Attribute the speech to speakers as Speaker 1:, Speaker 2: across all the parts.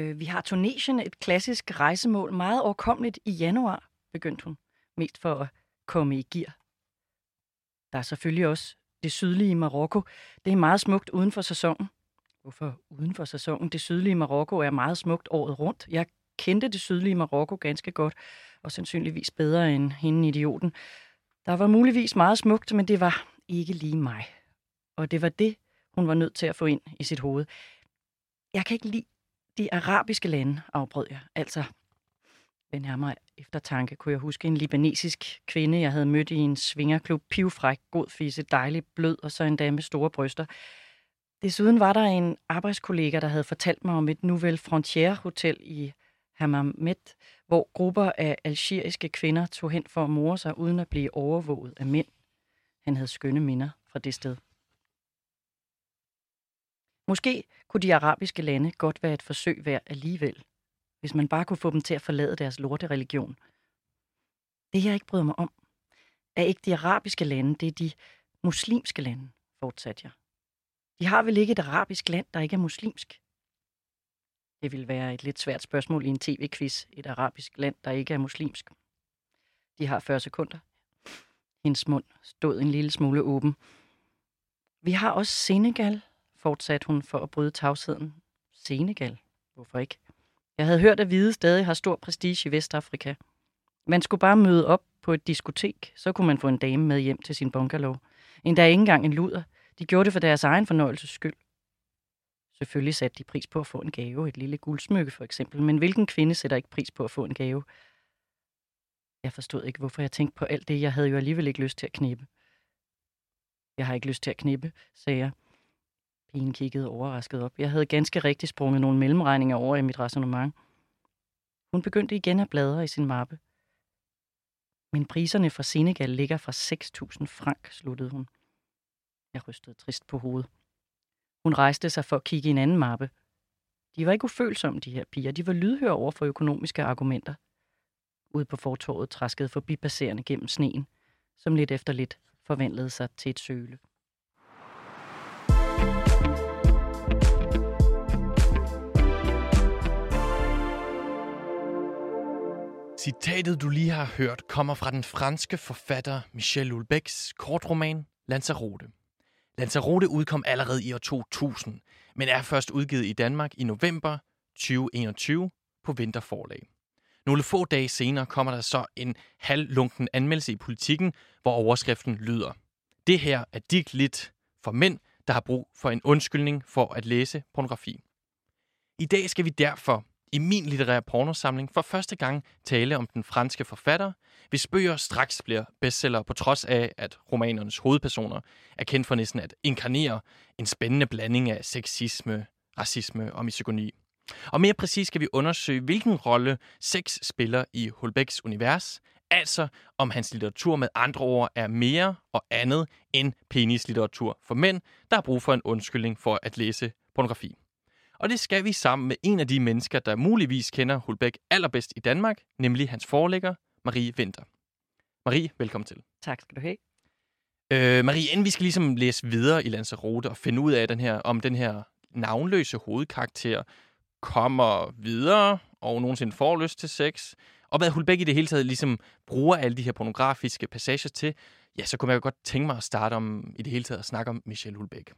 Speaker 1: Øh, vi har Tunesien, et klassisk rejsemål, meget overkommeligt i januar, begyndte hun, mest for at komme i gear. Der er selvfølgelig også det sydlige Marokko. Det er meget smukt uden for sæsonen. Hvorfor uden for sæsonen? Det sydlige Marokko er meget smukt året rundt. Jeg kendte det sydlige Marokko ganske godt, og sandsynligvis bedre end hende idioten. Der var muligvis meget smukt, men det var ikke lige mig. Og det var det, hun var nødt til at få ind i sit hoved. Jeg kan ikke lide de arabiske lande, afbrød jeg. Altså, ved nærmere eftertanke kunne jeg huske en libanesisk kvinde, jeg havde mødt i en svingerklub. Pivfræk, god fisse, dejlig, blød og så en dame med store bryster. Desuden var der en arbejdskollega, der havde fortalt mig om et Nouvelle Frontière Hotel i Hammamet, hvor grupper af algeriske kvinder tog hen for at more sig uden at blive overvåget af mænd. Han havde skønne minder fra det sted. Måske kunne de arabiske lande godt være et forsøg værd alligevel, hvis man bare kunne få dem til at forlade deres lorte religion. Det, jeg ikke bryder mig om, er ikke de arabiske lande, det er de muslimske lande, fortsatte jeg. De har vel ikke et arabisk land, der ikke er muslimsk? Det vil være et lidt svært spørgsmål i en tv-quiz. Et arabisk land, der ikke er muslimsk. De har 40 sekunder. Hendes mund stod en lille smule åben. Vi har også Senegal, fortsatte hun for at bryde tavsheden. Senegal? Hvorfor ikke? Jeg havde hørt, at hvide stadig har stor prestige i Vestafrika. Man skulle bare møde op på et diskotek, så kunne man få en dame med hjem til sin bungalow. Endda ikke engang en luder. De gjorde det for deres egen fornøjelses skyld. Selvfølgelig satte de pris på at få en gave, et lille guldsmykke for eksempel, men hvilken kvinde sætter ikke pris på at få en gave? Jeg forstod ikke, hvorfor jeg tænkte på alt det. Jeg havde jo alligevel ikke lyst til at knippe. Jeg har ikke lyst til at knippe, sagde jeg. Pigen kiggede overrasket op. Jeg havde ganske rigtigt sprunget nogle mellemregninger over i mit resonemang. Hun begyndte igen at bladre i sin mappe. Men priserne fra Senegal ligger fra 6.000 frank, sluttede hun. Jeg rystede trist på hovedet. Hun rejste sig for at kigge i en anden mappe. De var ikke ufølsomme, de her piger. De var lydhøre over for økonomiske argumenter. Ude på fortorvet traskede forbipasserende gennem sneen, som lidt efter lidt forvandlede sig til et søle.
Speaker 2: Citatet, du lige har hørt, kommer fra den franske forfatter Michel Houellebecqs kortroman Lanzarote. Lanzarote udkom allerede i år 2000, men er først udgivet i Danmark i november 2021 på Vinterforlag. Nogle få dage senere kommer der så en halvlunken anmeldelse i politikken, hvor overskriften lyder. Det her er digt lidt for mænd, der har brug for en undskyldning for at læse pornografi. I dag skal vi derfor i min litterære pornosamling for første gang tale om den franske forfatter, hvis bøger straks bliver bestseller på trods af, at romanernes hovedpersoner er kendt for næsten at inkarnere en spændende blanding af sexisme, racisme og misogyni. Og mere præcis skal vi undersøge, hvilken rolle sex spiller i Holbecks univers, altså om hans litteratur med andre ord er mere og andet end penislitteratur for mænd, der har brug for en undskyldning for at læse pornografi. Og det skal vi sammen med en af de mennesker, der muligvis kender Hulbæk allerbedst i Danmark, nemlig hans forlægger, Marie Winter. Marie, velkommen til.
Speaker 1: Tak skal du have.
Speaker 2: Øh, Marie, inden vi skal ligesom læse videre i Lanzarote og finde ud af, den her, om den her navnløse hovedkarakter kommer videre og nogensinde får lyst til sex, og hvad Hulbæk i det hele taget ligesom bruger alle de her pornografiske passager til, ja, så kunne jeg godt tænke mig at starte om i det hele taget at snakke om Michel Hulbæk.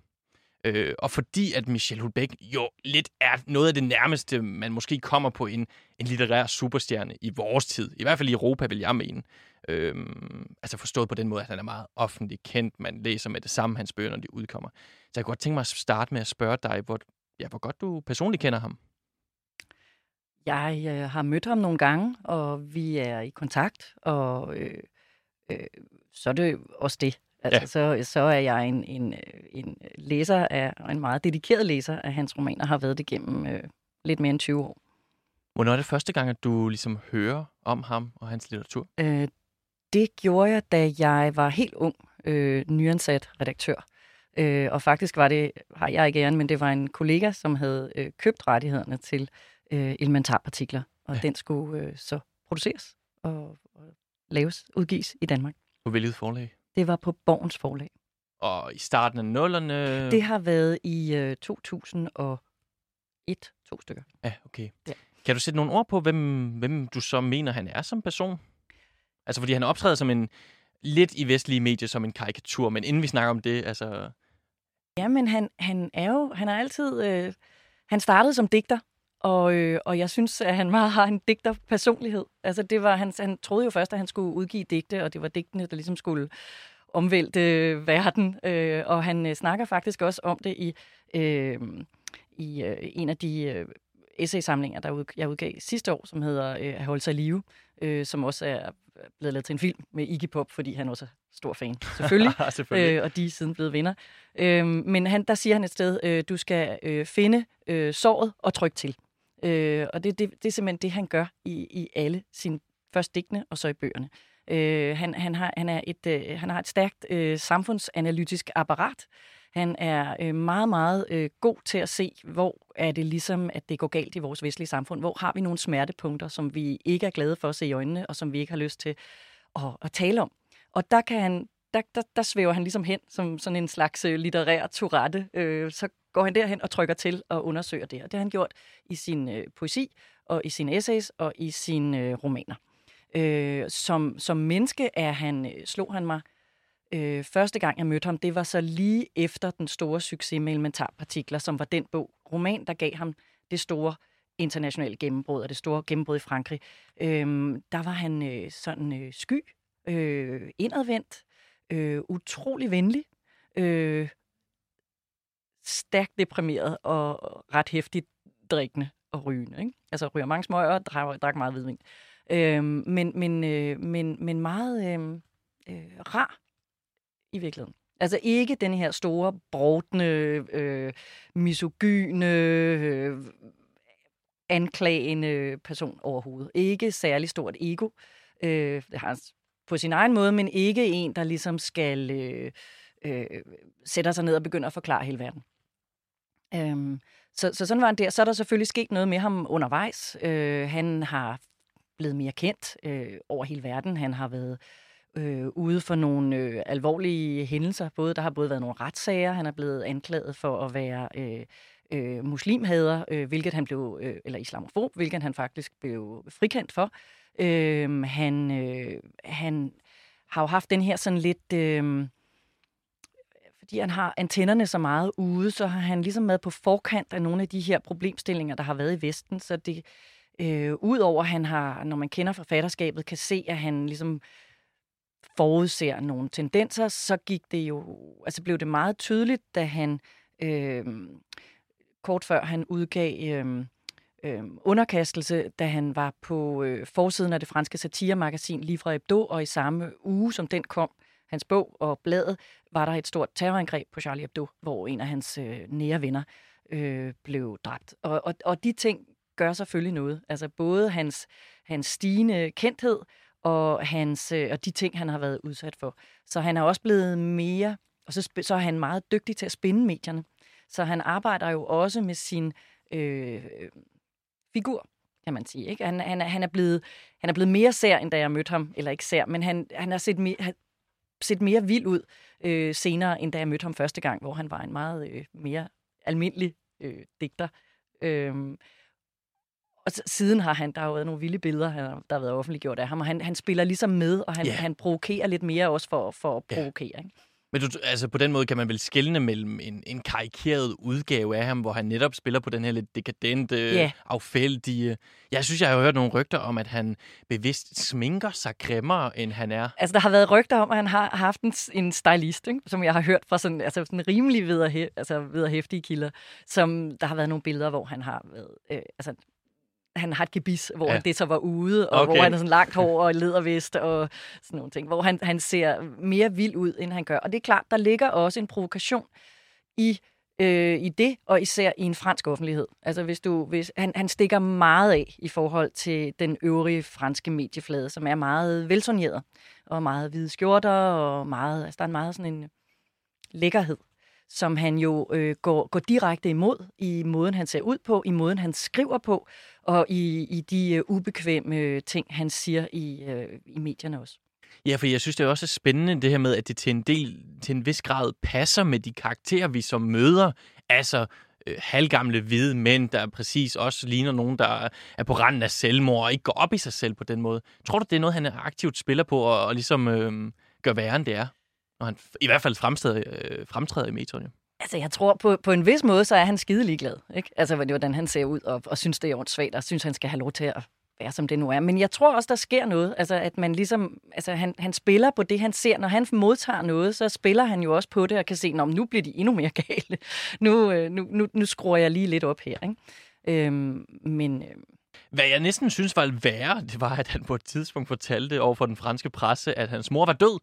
Speaker 2: Øh, og fordi at Michel Houellebecq jo lidt er noget af det nærmeste, man måske kommer på en, en litterær superstjerne i vores tid. I hvert fald i Europa, vil jeg mene. Øh, altså forstået på den måde, at han er meget offentligt kendt. Man læser med det samme hans bøger, når de udkommer. Så jeg kunne godt tænke mig at starte med at spørge dig, hvor, ja, hvor godt du personligt kender ham.
Speaker 1: Jeg øh, har mødt ham nogle gange, og vi er i kontakt, og øh, øh, så er det også det. Altså, ja. så, så er jeg en, en, en læser af, og en meget dedikeret læser af hans romaner, har været det gennem øh, lidt mere end 20 år.
Speaker 2: Hvornår er det første gang, at du ligesom hører om ham og hans litteratur?
Speaker 1: Øh, det gjorde jeg, da jeg var helt ung, øh, nyansat redaktør. Øh, og faktisk var det, har jeg ikke æren, men det var en kollega, som havde øh, købt rettighederne til øh, elementarpartikler, og ja. den skulle øh, så produceres og, og laves, udgives i Danmark.
Speaker 2: På hvilket forlag?
Speaker 1: Det var på Borgens forlag.
Speaker 2: Og i starten af nullerne?
Speaker 1: Det har været i øh, 2007 et, to stykker.
Speaker 2: Ja, okay.
Speaker 1: Ja.
Speaker 2: Kan du sætte nogle ord på, hvem, hvem du så mener, han er som person? Altså, fordi han optræder som en, lidt i vestlige medier som en karikatur, men inden vi snakker om det, altså...
Speaker 1: Ja, men han, han er jo, han er altid, øh, han startede som digter, og, øh, og jeg synes, at han meget har en digterpersonlighed. Altså, det var, han, han troede jo først, at han skulle udgive digte, og det var digtene, der ligesom skulle omvælte øh, verden. Øh, og han øh, snakker faktisk også om det i, øh, i øh, en af de øh, essaysamlinger, der ud, jeg udgav sidste år, som hedder øh, At holde sig live, øh, som også er blevet lavet til en film med Iggy Pop, fordi han også er stor fan, selvfølgelig.
Speaker 2: selvfølgelig.
Speaker 1: Øh, og de er siden blevet venner. Øh, men han, der siger han et sted, øh, du skal øh, finde øh, såret og trykke til. Øh, og det, det, det er simpelthen det, han gør i, i alle sine først digtene og så i bøgerne. Øh, han, han, har, han, er et, øh, han har et stærkt øh, samfundsanalytisk apparat. Han er øh, meget, meget øh, god til at se, hvor er det ligesom, at det går galt i vores vestlige samfund. Hvor har vi nogle smertepunkter, som vi ikke er glade for at se i øjnene, og som vi ikke har lyst til at, at tale om. Og der kan han, der, der, der svæver han ligesom hen som sådan en slags øh, litterær turette. Øh, så går han derhen og trykker til og undersøger det. Og det har han gjort i sin øh, poesi, og i sine essays, og i sine øh, romaner. Øh, som, som menneske er han, øh, slog han mig øh, første gang, jeg mødte ham, det var så lige efter den store succes med elementarpartikler, som var den bog, roman, der gav ham det store internationale gennembrud, og det store gennembrud i Frankrig. Øh, der var han øh, sådan øh, sky, øh, indadvendt, øh, utrolig venlig, øh, stærkt deprimeret og ret hæftigt drikkende og rygende. Ikke? Altså ryger mange smøger og drak, drak meget hvidvin. Øh, men, men, øh, men, men meget øh, øh, rar i virkeligheden. Altså ikke den her store, brodne, øh, misogyne, øh, anklagende person overhovedet. Ikke særlig stort ego. Øh, det har han på sin egen måde, men ikke en, der ligesom skal øh, øh, sætte sig ned og begynde at forklare hele verden. Øhm, så, så sådan var han der. Så er der selvfølgelig sket noget med ham undervejs. Øh, han har blevet mere kendt øh, over hele verden. Han har været øh, ude for nogle øh, alvorlige hændelser. Både Der har både været nogle retssager. Han er blevet anklaget for at være øh, øh, muslimhader, øh, hvilket han blev, øh, eller islamofob, hvilket han faktisk blev frikendt for. Øh, han, øh, han har jo haft den her sådan lidt... Øh, fordi han har antennerne så meget ude, så har han ligesom været på forkant af nogle af de her problemstillinger, der har været i Vesten. Så det, øh, udover han har, når man kender forfatterskabet, kan se, at han ligesom forudser nogle tendenser, så gik det jo, altså blev det meget tydeligt, da han øh, kort før han udgav øh, øh, underkastelse, da han var på øh, forsiden af det franske satiremagasin Livre Hebdo, og i samme uge, som den kom, hans bog og bladet, var der et stort terrorangreb på Charlie Hebdo, hvor en af hans øh, nære venner øh, blev dræbt. Og, og, og de ting gør selvfølgelig noget. Altså både hans, hans stigende kendthed og, hans, øh, og de ting, han har været udsat for. Så han er også blevet mere, og så, så er han meget dygtig til at spinde medierne. Så han arbejder jo også med sin øh, figur, kan man sige. Ikke? Han, han, han, er blevet, han er blevet mere sær, end da jeg mødte ham, eller ikke sær, men han, han har set, mere, han, set mere vild ud øh, senere, end da jeg mødte ham første gang, hvor han var en meget øh, mere almindelig øh, digter. Øh, og siden har han, der har jo været nogle vilde billeder, han, der har været offentliggjort af ham, og han, han spiller ligesom med, og han, yeah. han provokerer lidt mere også for, for at provokere. Yeah. Ikke?
Speaker 2: Men du, altså på den måde kan man vel skelne mellem en, en karikeret udgave af ham, hvor han netop spiller på den her lidt dekadente, yeah. affældige... Jeg synes, jeg har hørt nogle rygter om, at han bevidst sminker sig grimmere, end han er.
Speaker 1: Altså, der har været rygter om, at han har haft en, en stylist, ikke? som jeg har hørt fra sådan, altså, sådan rimelig videre, altså, videre hæftige kilder, som der har været nogle billeder, hvor han har været... Øh, altså, han har et gebis, hvor ja. det så var ude, og okay. hvor han har sådan langt hår og ledervest og sådan nogle ting, hvor han, han ser mere vild ud, end han gør. Og det er klart, der ligger også en provokation i øh, i det, og især i en fransk offentlighed. Altså hvis du, hvis, han, han stikker meget af i forhold til den øvrige franske medieflade, som er meget velsoneret, og meget hvide skjorter, og meget, altså der er en meget sådan en lækkerhed som han jo øh, går, går direkte imod i måden, han ser ud på, i måden, han skriver på, og i, i de øh, ubekvemme øh, ting, han siger i, øh, i medierne også.
Speaker 2: Ja, for jeg synes, det er også spændende det her med, at det til en del, til en vis grad passer med de karakterer, vi som møder. Altså øh, halvgamle hvide mænd, der præcis også ligner nogen, der er på randen af selvmord og ikke går op i sig selv på den måde. Tror du, det er noget, han aktivt spiller på og, og ligesom øh, gør værre, end det er? Når han i hvert fald fremtræder, øh, fremtræder i metroen.
Speaker 1: Altså, jeg tror, på, på en vis måde, så er han skide ligeglad. Ikke? Altså, hvordan han ser ud, og, og synes, det er svagt, og synes, han skal have lov til at være, som det nu er. Men jeg tror også, der sker noget. Altså, at man ligesom, altså, han, han spiller på det, han ser. Når han modtager noget, så spiller han jo også på det, og kan se, at nu bliver de endnu mere gale. Nu, øh, nu, nu, nu skruer jeg lige lidt op her. Ikke? Øhm, men... Øh...
Speaker 2: Hvad jeg næsten synes var værre, det var, at han på et tidspunkt fortalte over for den franske presse, at hans mor var død.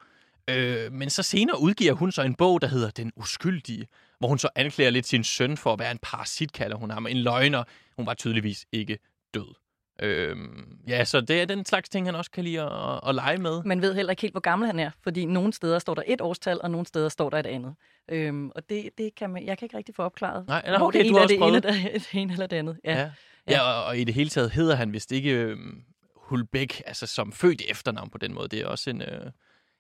Speaker 2: Øh, men så senere udgiver hun så en bog, der hedder Den Uskyldige, hvor hun så anklager lidt sin søn for at være en parasit, kalder hun ham. En løgner. Hun var tydeligvis ikke død. Øhm, ja, så det er den slags ting, han også kan lide at, at, lege med.
Speaker 1: Man ved heller ikke helt, hvor gammel han er, fordi nogle steder står der et årstal, og nogle steder står der et andet. Øhm, og det, det kan man, jeg kan ikke rigtig få opklaret.
Speaker 2: Nej, okay, hvor det du har
Speaker 1: det ene, der, det ene eller det andet. Ja, ja.
Speaker 2: ja. ja og, og i det hele taget hedder han vist ikke øhm, Hulbæk, altså som født efternavn på den måde. Det er også en, øh,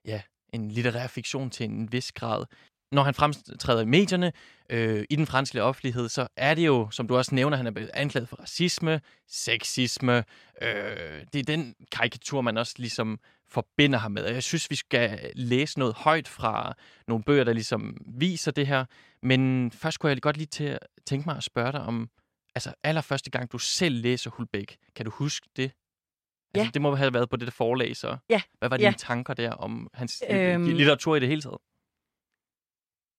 Speaker 2: ja, en litterær fiktion til en vis grad når han fremtræder i medierne, øh, i den franske offentlighed, så er det jo, som du også nævner, han er blevet anklaget for racisme, sexisme. Øh, det er den karikatur, man også ligesom forbinder ham med. Og jeg synes, vi skal læse noget højt fra nogle bøger, der ligesom viser det her. Men først kunne jeg godt lige til tænke mig at spørge dig om, altså allerførste gang, du selv læser Hulbæk, kan du huske det? Altså, ja. det må have været på det der forlag, så.
Speaker 1: Ja.
Speaker 2: Hvad var dine ja. tanker der om hans øhm, litteratur i det hele taget?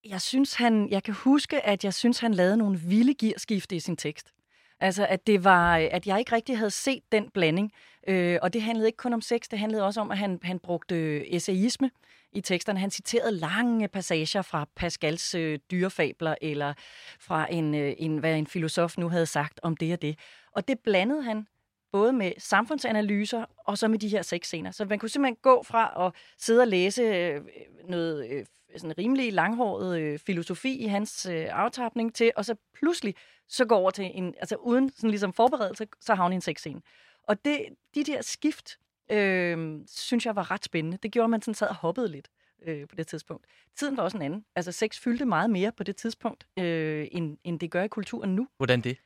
Speaker 1: Jeg synes, han, jeg kan huske, at jeg synes, han lavede nogle vilde gearskifte i sin tekst. Altså, at det var, at jeg ikke rigtig havde set den blanding. Øh, og det handlede ikke kun om sex, det handlede også om, at han, han brugte essayisme i teksterne. Han citerede lange passager fra Pascals øh, dyrefabler, eller fra en, øh, en, hvad en filosof nu havde sagt om det og det. Og det blandede han både med samfundsanalyser og så med de her sexscener. Så man kunne simpelthen gå fra at sidde og læse øh, noget øh, sådan rimelig langhåret øh, filosofi i hans aftapning til, og så pludselig så går over til en, altså uden sådan ligesom forberedelse, så havner en sexscene. Og det, de der skift, øh, synes jeg var ret spændende. Det gjorde, at man sådan sad og hoppede lidt øh, på det tidspunkt. Tiden var også en anden. Altså sex fyldte meget mere på det tidspunkt, øh, end, end det gør i kulturen nu.
Speaker 2: Hvordan det?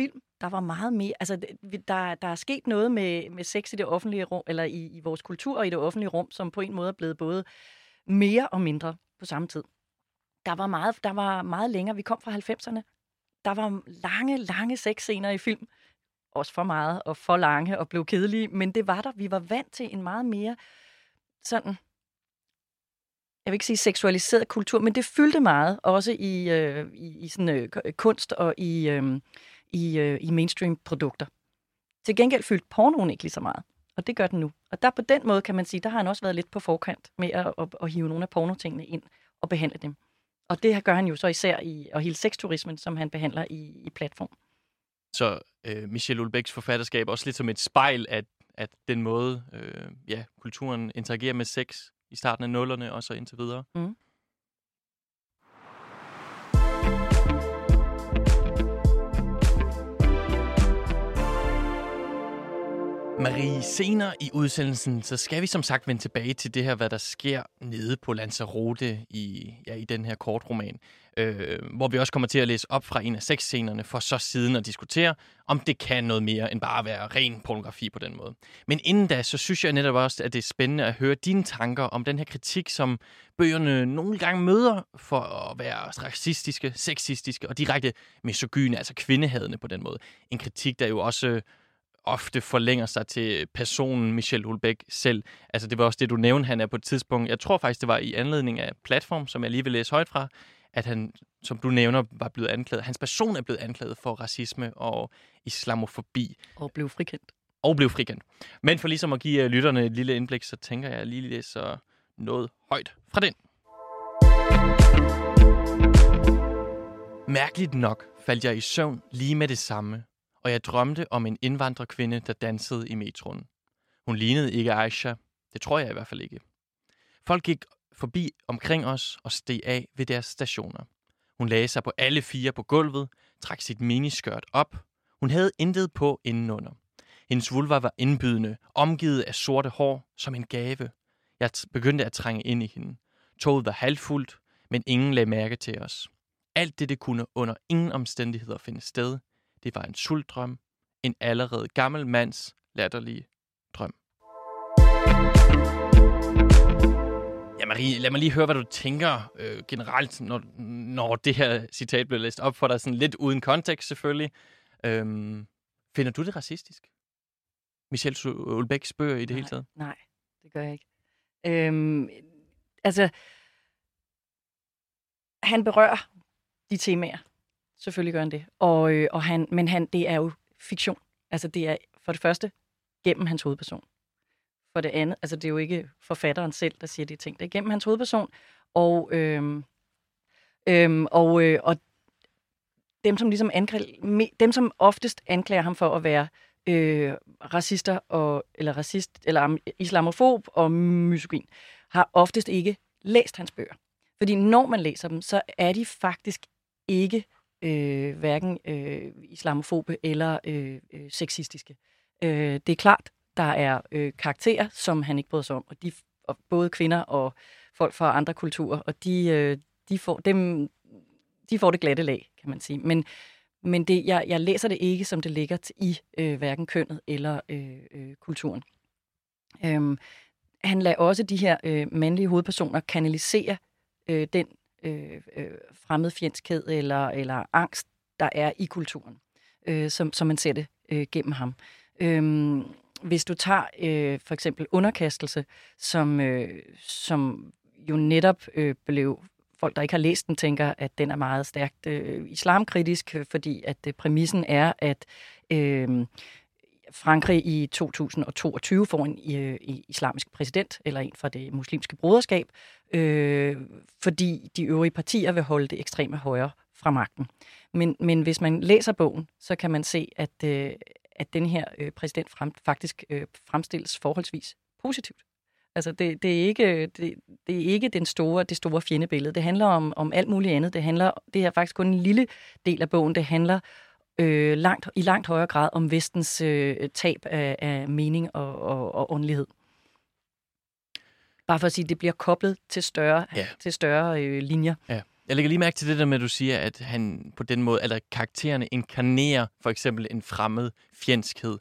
Speaker 1: Film, der var meget mere, altså der, der er sket noget med, med sex i det offentlige rum, eller i, i vores kultur og i det offentlige rum, som på en måde er blevet både mere og mindre på samme tid. Der var meget, der var meget længere. Vi kom fra 90'erne. Der var lange, lange sexscener i film. Også for meget og for lange og blev kedelige. Men det var der. Vi var vant til en meget mere sådan jeg vil ikke sige seksualiseret kultur, men det fyldte meget, også i, øh, i, i sådan, øh, kunst og i, øh, i, øh, i mainstream-produkter. Til gengæld fyldte pornoen ikke lige så meget. Og det gør den nu. Og der på den måde kan man sige, der har han også været lidt på forkant med at, at, at hive nogle af pornotingene ind og behandle dem. Og det gør han jo så især i og hele sexturismen, som han behandler i, i platform.
Speaker 2: Så øh, Michel Ulbæks forfatterskab også lidt som et spejl af, at den måde, øh, ja, kulturen interagerer med sex i starten af nullerne og så indtil videre. Mm. Marie, senere i udsendelsen, så skal vi som sagt vende tilbage til det her, hvad der sker nede på Lanzarote i, ja, i den her kortroman. Øh, hvor vi også kommer til at læse op fra en af seks scenerne, for så siden at diskutere, om det kan noget mere end bare at være ren pornografi på den måde. Men inden da, så synes jeg netop også, at det er spændende at høre dine tanker om den her kritik, som bøgerne nogle gange møder for at være racistiske, sexistiske og direkte misogyne, altså kvindehadende på den måde. En kritik, der jo også ofte forlænger sig til personen Michel Hulbæk selv. Altså det var også det, du nævnte, han er på et tidspunkt, jeg tror faktisk, det var i anledning af platform, som jeg lige vil læse højt fra, at han, som du nævner, var blevet anklaget. Hans person er blevet anklaget for racisme og islamofobi.
Speaker 1: Og blev frikendt.
Speaker 2: Og blev frikendt. Men for ligesom at give øh, lytterne et lille indblik, så tænker jeg lige læser noget højt fra den. Mærkeligt nok faldt jeg i søvn lige med det samme, og jeg drømte om en indvandrerkvinde, der dansede i metroen. Hun lignede ikke Aisha. Det tror jeg i hvert fald ikke. Folk gik forbi omkring os og steg af ved deres stationer. Hun lagde sig på alle fire på gulvet, trak sit miniskørt op. Hun havde intet på indenunder. Hendes vulva var indbydende, omgivet af sorte hår som en gave. Jeg begyndte at trænge ind i hende. Toget var halvfuldt, men ingen lagde mærke til os. Alt det, det kunne under ingen omstændigheder finde sted. Det var en sultdrøm. En allerede gammel mands latterlige drøm. Ja, Marie, lad mig lige høre, hvad du tænker øh, generelt, når, når det her citat bliver læst op for dig, sådan lidt uden kontekst selvfølgelig. Øhm, finder du det racistisk? Michelle Ulbæks bøger i det
Speaker 1: nej,
Speaker 2: hele taget?
Speaker 1: Nej, det gør jeg ikke. Øhm, altså, han berører de temaer. Selvfølgelig gør han det. Og, øh, og han, men han, det er jo fiktion. Altså, det er for det første gennem hans hovedperson. For det andet, altså det er jo ikke forfatteren selv, der siger de ting. Det er gennem hans hovedperson. Og, øh, øh, og, øh, og dem, som ligesom anklager, dem, som oftest anklager ham for at være øh, racister og, eller racist, eller islamofob og misogyn, har oftest ikke læst hans bøger. Fordi når man læser dem, så er de faktisk ikke øh, hverken øh, islamofobe eller øh, øh, sexistiske. Øh, det er klart, der er øh, karakterer, som han ikke bryder sig om, og de og både kvinder og folk fra andre kulturer, og de, øh, de, får, dem, de får det glatte lag, kan man sige. Men, men det, jeg, jeg læser det ikke, som det ligger i øh, hverken kønnet eller øh, øh, kulturen. Øhm, han lader også de her øh, mandlige hovedpersoner kanalisere øh, den øh, øh, fremmedfjendskhed eller, eller angst, der er i kulturen, øh, som, som man ser det øh, gennem ham. Øhm, hvis du tager øh, for eksempel underkastelse, som, øh, som jo netop øh, blev folk, der ikke har læst den, tænker, at den er meget stærkt øh, islamkritisk, øh, fordi at øh, præmissen er, at øh, Frankrig i 2022 får en øh, islamisk præsident, eller en fra det muslimske broderskab, øh, fordi de øvrige partier vil holde det ekstreme højre fra magten. Men, men hvis man læser bogen, så kan man se, at, øh, at den her øh, præsident frem, faktisk øh, fremstilles forholdsvis positivt. Altså, det, det, er ikke, det, det er ikke den store, det store fjendebillede. Det handler om, om alt muligt andet. Det, handler, det er faktisk kun en lille del af bogen. Det handler øh, langt, i langt højere grad om vestens øh, tab af, af mening og, og, og åndelighed. Bare for at sige, at det bliver koblet til større, ja. til større øh, linjer.
Speaker 2: Ja. Jeg lægger lige mærke til det der med, at du siger, at han på den måde, eller karaktererne inkarnerer for eksempel en fremmed fjendskhed.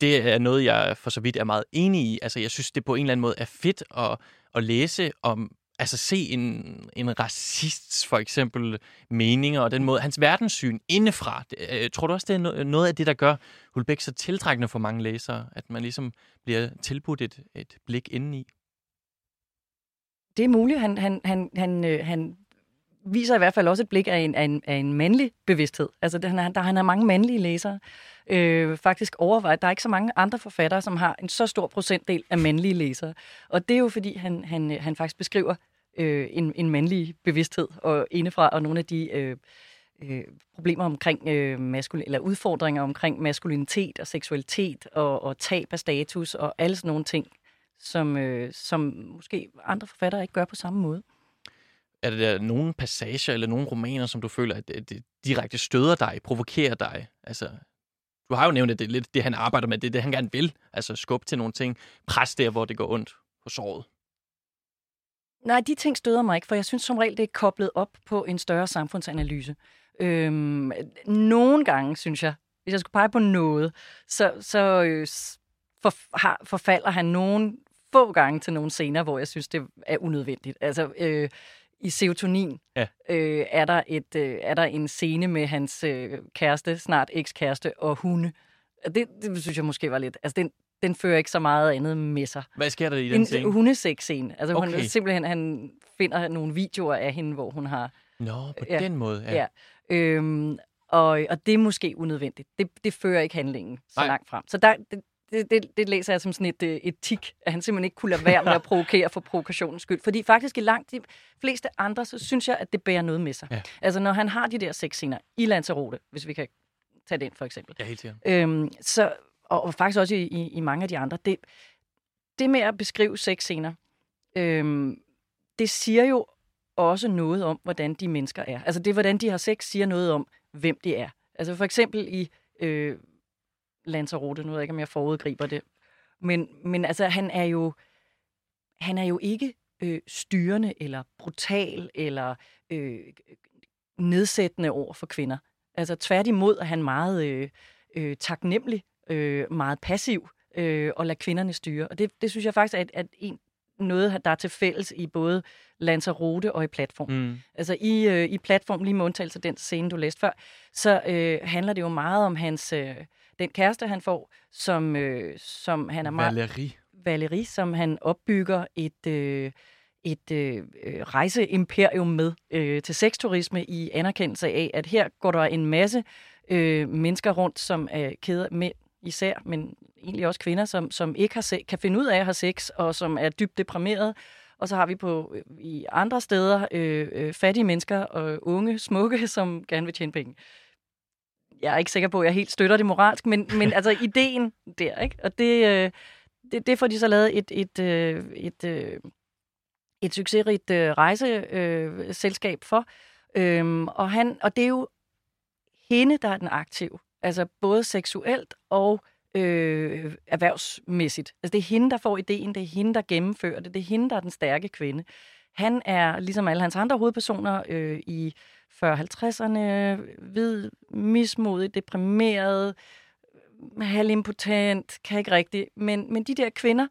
Speaker 2: Det er noget, jeg for så vidt er meget enig i. Altså, jeg synes, det på en eller anden måde er fedt at, at læse om, altså se en, en racist for eksempel meninger og den måde, hans verdenssyn indefra. Øh, tror du også, det er noget af det, der gør Hulbæk så tiltrækkende for mange læsere, at man ligesom bliver tilbudt et, et blik indeni?
Speaker 1: Det er muligt. Han, han, han, han, øh, han viser i hvert fald også et blik af en, af en, af en mandlig bevidsthed. Altså, det, han, er, der, han har mange mandlige læsere. Øh, faktisk overvejet, der er ikke så mange andre forfattere, som har en så stor procentdel af mandlige læsere. Og det er jo, fordi han, han, øh, han faktisk beskriver øh, en, en mandlig bevidsthed og indefra, og nogle af de øh, øh, problemer omkring øh, maskulin, eller udfordringer omkring maskulinitet og seksualitet og, og tab af status og alle sådan nogle ting, som, øh, som måske andre forfattere ikke gør på samme måde.
Speaker 2: Er der nogle passager eller nogle romaner, som du føler, at det, det direkte støder dig, provokerer dig? Altså, du har jo nævnt, at det er lidt det, han arbejder med, det er det, han gerne vil. Altså skubbe til nogle ting, pres der, hvor det går ondt på såret.
Speaker 1: Nej, de ting støder mig ikke, for jeg synes som regel, det er koblet op på en større samfundsanalyse. Øhm, nogle gange, synes jeg, hvis jeg skulle pege på noget, så, så øh, for, har, forfalder han nogle få gange til nogle scener, hvor jeg synes, det er unødvendigt. Altså, øh, i Serotonin ja. øh, er, der et, øh, er der en scene med hans øh, kæreste, snart ekskæreste, og hunde. Det, det synes jeg måske var lidt... Altså, den, den fører ikke så meget andet med sig.
Speaker 2: Hvad sker der i den scene?
Speaker 1: En hundesex-scene. Altså, okay. hun, simpelthen, han finder nogle videoer af hende, hvor hun har...
Speaker 2: Nå, på ja, den måde, ja.
Speaker 1: ja. Øhm, og, og det er måske unødvendigt. Det, det fører ikke handlingen så Nej. langt frem. Så der, det, det, det, det læser jeg som sådan et, et tik, at han simpelthen ikke kunne lade være med at provokere for provokationens skyld. Fordi faktisk i langt de fleste andre, så synes jeg, at det bærer noget med sig. Ja. Altså når han har de der sexscener i Lanzarote, hvis vi kan tage det ind for eksempel.
Speaker 2: Ja, helt sikkert.
Speaker 1: Øhm, så, og, og faktisk også i, i, i mange af de andre. Det, det med at beskrive sexscener, øhm, det siger jo også noget om, hvordan de mennesker er. Altså det, hvordan de har sex, siger noget om, hvem de er. Altså for eksempel i øh, Lanzarote, nu ved jeg ikke, om jeg forudgriber det, men, men altså han er jo, han er jo ikke øh, styrende eller brutal eller øh, nedsættende over for kvinder. Altså tværtimod er han meget øh, øh, taknemmelig, øh, meget passiv øh, og lader kvinderne styre. Og det, det synes jeg faktisk er, at en, noget, der er til fælles i både Lanzarote og i platform. Mm. Altså i, øh, i platform, lige med undtagelse af den scene, du læste før, så øh, handler det jo meget om hans, øh, den kæreste, han får, som, øh, som han er meget...
Speaker 2: Valerie.
Speaker 1: Valerie, som han opbygger et... Øh, et øh, øh, rejseimperium med øh, til sexturisme i anerkendelse af, at her går der en masse øh, mennesker rundt, som er kede med især, men egentlig også kvinder, som, som ikke har se, kan finde ud af at have sex, og som er dybt deprimeret. Og så har vi på øh, i andre steder øh, øh, fattige mennesker og unge, smukke, som gerne vil tjene penge. Jeg er ikke sikker på, at jeg helt støtter det moralsk, men, men altså ideen der, ikke? Og det, øh, det, det får de så lavet et, et, øh, et, øh, et succesrigt øh, rejseselskab øh, for. Øhm, og, han, og det er jo hende, der er den aktive. Altså både seksuelt og øh, erhvervsmæssigt. Altså det er hende, der får ideen, det er hende, der gennemfører det, det er hende, der er den stærke kvinde. Han er, ligesom alle hans andre hovedpersoner, øh, i 40-50'erne, hvid, mismodig, deprimeret, halvimpotent, kan ikke rigtigt. Men, men de der kvinder,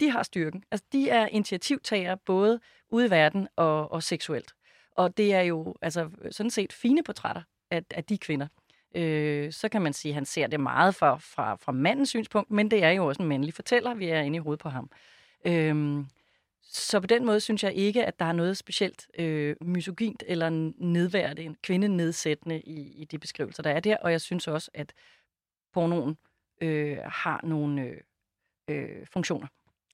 Speaker 1: de har styrken. Altså, de er initiativtagere både ude i verden og, og seksuelt. Og det er jo altså, sådan set fine portrætter af, af de kvinder. Øh, så kan man sige, at han ser det meget fra, fra, fra mandens synspunkt, men det er jo også en mandlig fortæller, vi er inde i hovedet på ham. Øh, så på den måde synes jeg ikke, at der er noget specielt øh, misogynt eller nedværdigt, kvindenedsættende i, i de beskrivelser, der er der. Og jeg synes også, at pornoen øh, har nogle øh, øh, funktioner.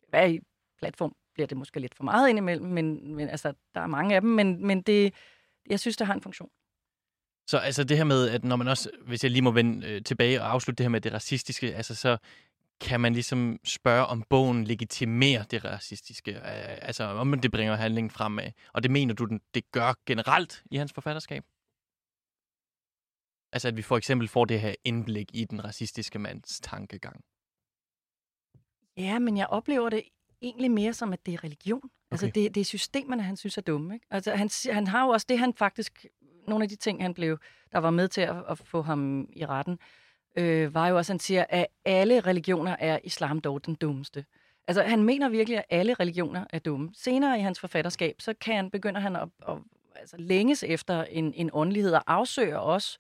Speaker 1: Hvad i platform bliver det måske lidt for meget indimellem, men, men altså, der er mange af dem, men, men det, jeg synes, det har en funktion.
Speaker 2: Så altså det her med, at når man også, hvis jeg lige må vende øh, tilbage og afslutte det her med det racistiske, altså så kan man ligesom spørge, om bogen legitimerer det racistiske, øh, altså om det bringer handlingen fremad. Og det mener du, det gør generelt i hans forfatterskab? Altså at vi for eksempel får det her indblik i den racistiske mands tankegang.
Speaker 1: Ja, men jeg oplever det egentlig mere som, at det er religion. Altså, okay. Altså det, det er systemerne, han synes er dumme. Ikke? Altså han, han har jo også det, han faktisk nogle af de ting, han blev, der var med til at, at få ham i retten, øh, var jo også, at han siger, at alle religioner er islam dog den dummeste. Altså, han mener virkelig, at alle religioner er dumme. Senere i hans forfatterskab, så kan han, begynder han at, at altså, længes efter en, en åndelighed og afsøger også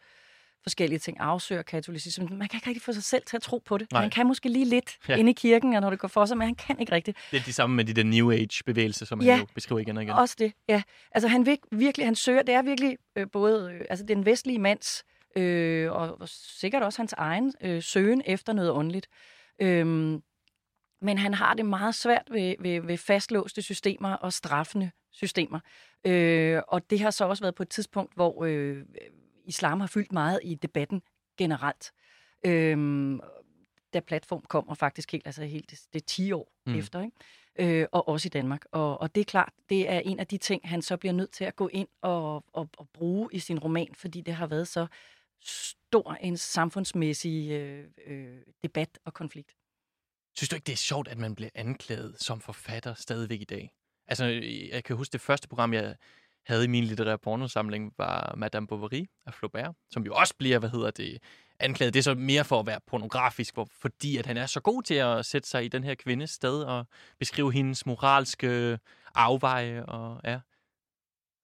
Speaker 1: forskellige ting. Afsøger katolicisme. Man kan ikke rigtig få sig selv til at tro på det. Nej. Han kan måske lige lidt ja. inde i kirken, når det går for sig, men han kan ikke rigtigt.
Speaker 2: Det er de samme med de der New Age-bevægelser, som ja, han jo beskriver igen og igen.
Speaker 1: også det, ja. Altså han vil, virkelig, han søger, det er virkelig øh, både, øh, altså den vestlige mands, øh, og, og sikkert også hans egen øh, søgen efter noget åndeligt. Øhm, men han har det meget svært ved, ved, ved fastlåste systemer og straffende systemer. Øh, og det har så også været på et tidspunkt, hvor øh, islam har fyldt meget i debatten generelt. Øhm, da platform kommer faktisk helt, altså helt det, det er 10 år mm. efter, ikke? Øh, og også i Danmark. Og, og det er klart, det er en af de ting, han så bliver nødt til at gå ind og, og, og bruge i sin roman, fordi det har været så stor en samfundsmæssig øh, øh, debat og konflikt.
Speaker 2: Synes du ikke, det er sjovt, at man bliver anklaget som forfatter stadigvæk i dag? Altså, jeg kan huske det første program, jeg havde i min litterære pornosamling, var Madame Bovary af Flaubert, som jo også bliver, hvad hedder det, anklaget. Det er så mere for at være pornografisk, hvor, fordi at han er så god til at sætte sig i den her kvindes sted og beskrive hendes moralske afveje. Og, ja.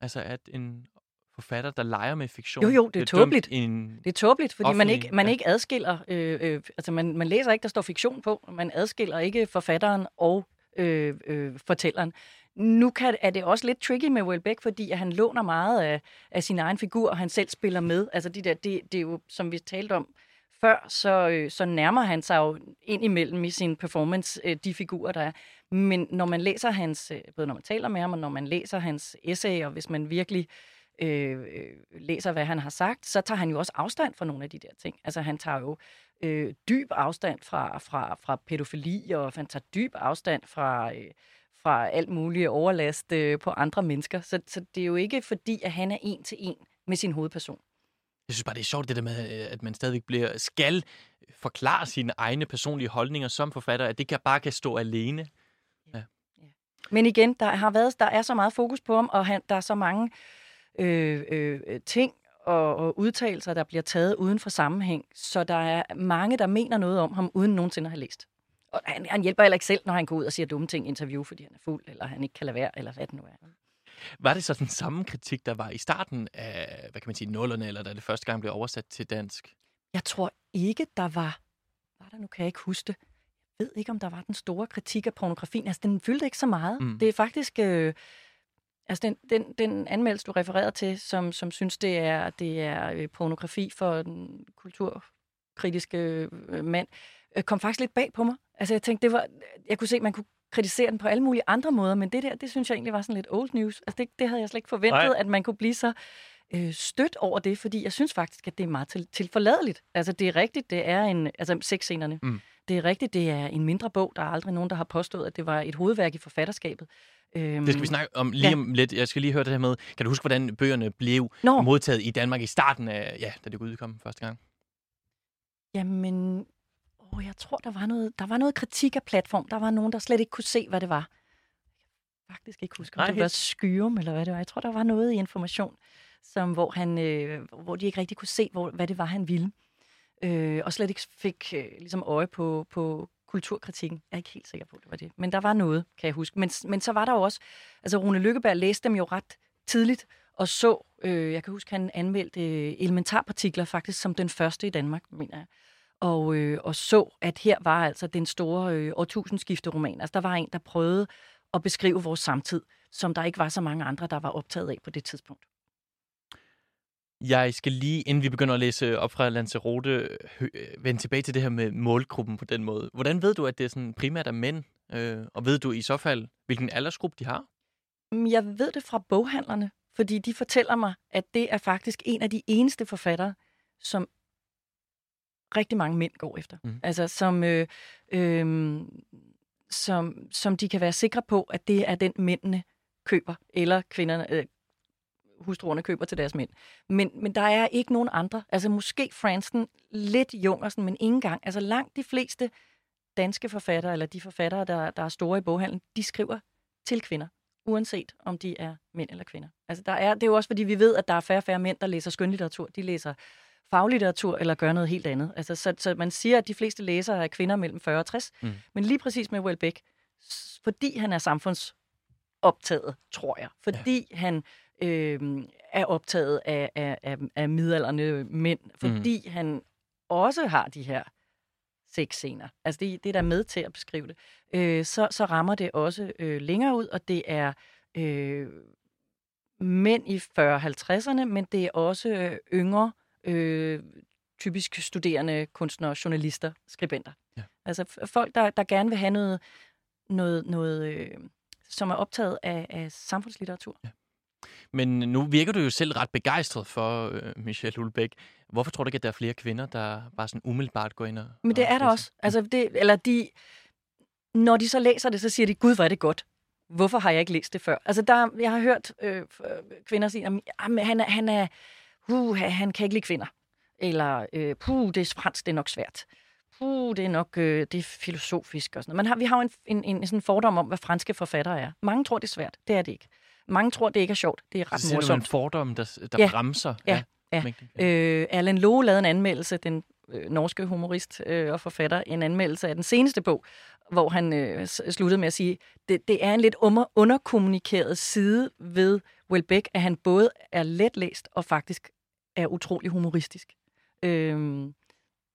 Speaker 2: Altså, at en forfatter, der leger med fiktion.
Speaker 1: Jo, jo, det er tåbeligt. Det er tåbeligt, fordi man ikke, man ja. ikke adskiller, øh, øh, altså man, man læser ikke, der står fiktion på, man adskiller ikke forfatteren og øh, øh, fortælleren. Nu kan, er det også lidt tricky med Welbeck, fordi at han låner meget af, af sin egen figur, og han selv spiller med. Altså de der, det, det er jo, som vi talte om før, så, øh, så nærmer han sig jo ind imellem i sin performance øh, de figurer, der er. Men når man læser hans, øh, både når man taler med ham, og når man læser hans essay, og hvis man virkelig øh, øh, læser, hvad han har sagt, så tager han jo også afstand fra nogle af de der ting. Altså han tager jo øh, dyb afstand fra, fra, fra pædofili, og han tager dyb afstand fra... Øh, fra alt muligt overlast øh, på andre mennesker. Så, så det er jo ikke fordi, at han er en til en med sin hovedperson.
Speaker 2: Jeg synes bare, det er sjovt, det der med, øh, at man stadigvæk bliver, skal forklare sine egne personlige holdninger som forfatter, at det kan bare kan stå alene. Ja.
Speaker 1: Ja. Men igen, der har været, der er så meget fokus på ham, og han, der er så mange øh, øh, ting og, og udtalelser, der bliver taget uden for sammenhæng. Så der er mange, der mener noget om ham, uden nogensinde at have læst. Og han, han hjælper heller ikke selv, når han går ud og siger dumme ting i interview, fordi han er fuld, eller han ikke kan lade være, eller hvad det nu er.
Speaker 2: Var det så den samme kritik, der var i starten af, hvad kan man sige, nullerne, eller da det første gang blev oversat til dansk?
Speaker 1: Jeg tror ikke, der var... Var der nu, kan jeg ikke huske det. Jeg ved ikke, om der var den store kritik af pornografien. Altså, den fyldte ikke så meget. Mm. Det er faktisk... Øh, altså, den, den, den anmeldelse, du refererede til, som, som synes, det er, det er øh, pornografi for den kulturkritiske øh, mand, øh, kom faktisk lidt bag på mig. Altså, jeg tænkte, det var... Jeg kunne se, man kunne kritisere den på alle mulige andre måder, men det der, det synes jeg egentlig var sådan lidt old news. Altså, det, det havde jeg slet ikke forventet, Nej. at man kunne blive så øh, stødt over det, fordi jeg synes faktisk, at det er meget til, tilforladeligt. Altså, det er rigtigt, det er en... Altså, sexscenerne. Mm. Det er rigtigt, det er en mindre bog. Der er aldrig nogen, der har påstået, at det var et hovedværk i forfatterskabet.
Speaker 2: Øhm, det skal vi snakke om lige ja. om lidt. Jeg skal lige høre det her med, kan du huske, hvordan bøgerne blev Nå. modtaget i Danmark i starten af, ja, da det udkom første gang?
Speaker 1: Jamen, åh, jeg tror, der var, noget, der var noget kritik af platform. Der var nogen, der slet ikke kunne se, hvad det var. Jeg kan faktisk ikke huske, om Nej, det var Skyrum, eller hvad det var. Jeg tror, der var noget i information, som, hvor, han, øh, hvor de ikke rigtig kunne se, hvor, hvad det var, han ville. Øh, og slet ikke fik øh, ligesom øje på, på kulturkritikken. Jeg er ikke helt sikker på, det var det. Men der var noget, kan jeg huske. Men, men så var der jo også... Altså, Rune Lykkeberg læste dem jo ret tidligt, og så... Øh, jeg kan huske, han anmeldte øh, elementarpartikler faktisk som den første i Danmark, mener jeg og, øh, og så, at her var altså den store øh, årtusindskifte-roman. Altså, der var en, der prøvede at beskrive vores samtid, som der ikke var så mange andre, der var optaget af på det tidspunkt.
Speaker 2: Jeg skal lige, inden vi begynder at læse op fra Lanzarote, vende tilbage til det her med målgruppen på den måde. Hvordan ved du, at det er sådan primært er mænd? Øh, og ved du i så fald, hvilken aldersgruppe de har?
Speaker 1: Mm, jeg ved det fra boghandlerne, fordi de fortæller mig, at det er faktisk en af de eneste forfattere, som rigtig mange mænd går efter. Mm. Altså, som, øh, øh, som, som de kan være sikre på, at det er den mændene køber, eller kvinderne, øh, hustruerne køber til deres mænd. Men, men der er ikke nogen andre. Altså måske Fransten, lidt Jungersen, men ingen gang. Altså langt de fleste danske forfattere, eller de forfattere, der, der er store i boghandlen, de skriver til kvinder, uanset om de er mænd eller kvinder. Altså der er, det er jo også, fordi vi ved, at der er færre og færre mænd, der læser skønlitteratur. De læser faglitteratur eller gør noget helt andet. Altså, så, så man siger, at de fleste læsere er kvinder mellem 40 og 60, mm. men lige præcis med Welbeck, fordi han er samfundsoptaget, tror jeg, fordi ja. han øh, er optaget af, af, af, af midalderne mænd, fordi mm. han også har de her sexscener. Altså det, det der er med til at beskrive det. Øh, så, så rammer det også øh, længere ud, og det er øh, mænd i 40-50'erne, men det er også øh, yngre øh, typisk studerende kunstnere, journalister, skribenter. Ja. Altså folk, der, der gerne vil have noget, noget, noget øh, som er optaget af, af samfundslitteratur. Ja.
Speaker 2: Men nu virker du jo selv ret begejstret for øh, Michelle Ulbæk. Hvorfor tror du ikke, at der er flere kvinder, der bare sådan umiddelbart går ind og...
Speaker 1: Men det
Speaker 2: og
Speaker 1: er der også. Altså, det, eller de, når de så læser det, så siger de, gud, hvor er det godt. Hvorfor har jeg ikke læst det før? Altså, der, jeg har hørt øh, kvinder sige, at han er, han er, uh, han kan ikke lide kvinder. Eller, øh, puh, det er fransk, det er nok svært. Puh, det er nok øh, det er filosofisk og sådan noget. Man har, vi har jo en, en, en sådan fordom om, hvad franske forfattere er. Mange tror, det er svært. Det er det ikke. Mange tror, det ikke er sjovt. Det er ret
Speaker 2: så
Speaker 1: morsomt.
Speaker 2: en fordom, der, der ja. bremser.
Speaker 1: Ja, ja. ja. Øh, Erlend Loe lavede en anmeldelse, den øh, norske humorist øh, og forfatter, en anmeldelse af den seneste bog, hvor han øh, sluttede med at sige, det, det er en lidt underkommunikeret side ved Welbeck, at han både er letlæst og faktisk er utrolig humoristisk. Øhm,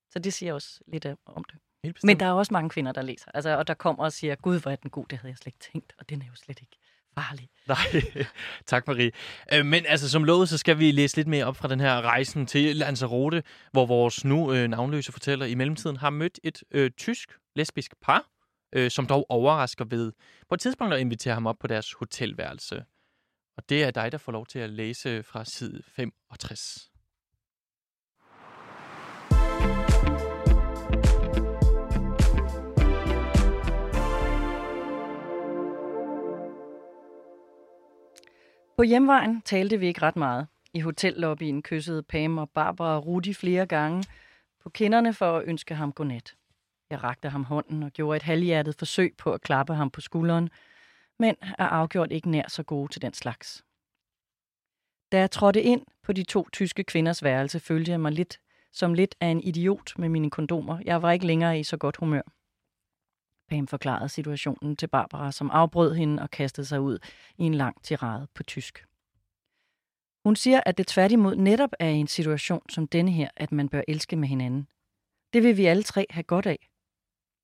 Speaker 1: så det siger også lidt om det. Men der er også mange kvinder, der læser. Altså, og der kommer og siger, gud, hvor er den god, det havde jeg slet ikke tænkt. Og den er jo slet ikke farlig.
Speaker 2: Nej, tak Marie. Øh, men altså, som lovet, så skal vi læse lidt mere op fra den her rejsen til Lanzarote, hvor vores nu øh, navnløse fortæller i mellemtiden har mødt et øh, tysk lesbisk par, øh, som dog overrasker ved på et tidspunkt at invitere ham op på deres hotelværelse. Og det er dig, der får lov til at læse fra side 65.
Speaker 1: På hjemvejen talte vi ikke ret meget. I hotellobbyen kyssede Pam og Barbara Rudi flere gange på kinderne for at ønske ham godnat. Jeg rakte ham hånden og gjorde et halvhjertet forsøg på at klappe ham på skulderen, men er afgjort ikke nær så gode til den slags. Da jeg trådte ind på de to tyske kvinders værelse, følte jeg mig lidt som lidt af en idiot med mine kondomer. Jeg var ikke længere i så godt humør. Pam forklarede situationen til Barbara, som afbrød hende og kastede sig ud i en lang tirade på tysk. Hun siger, at det tværtimod netop er i en situation som denne her, at man bør elske med hinanden. Det vil vi alle tre have godt af.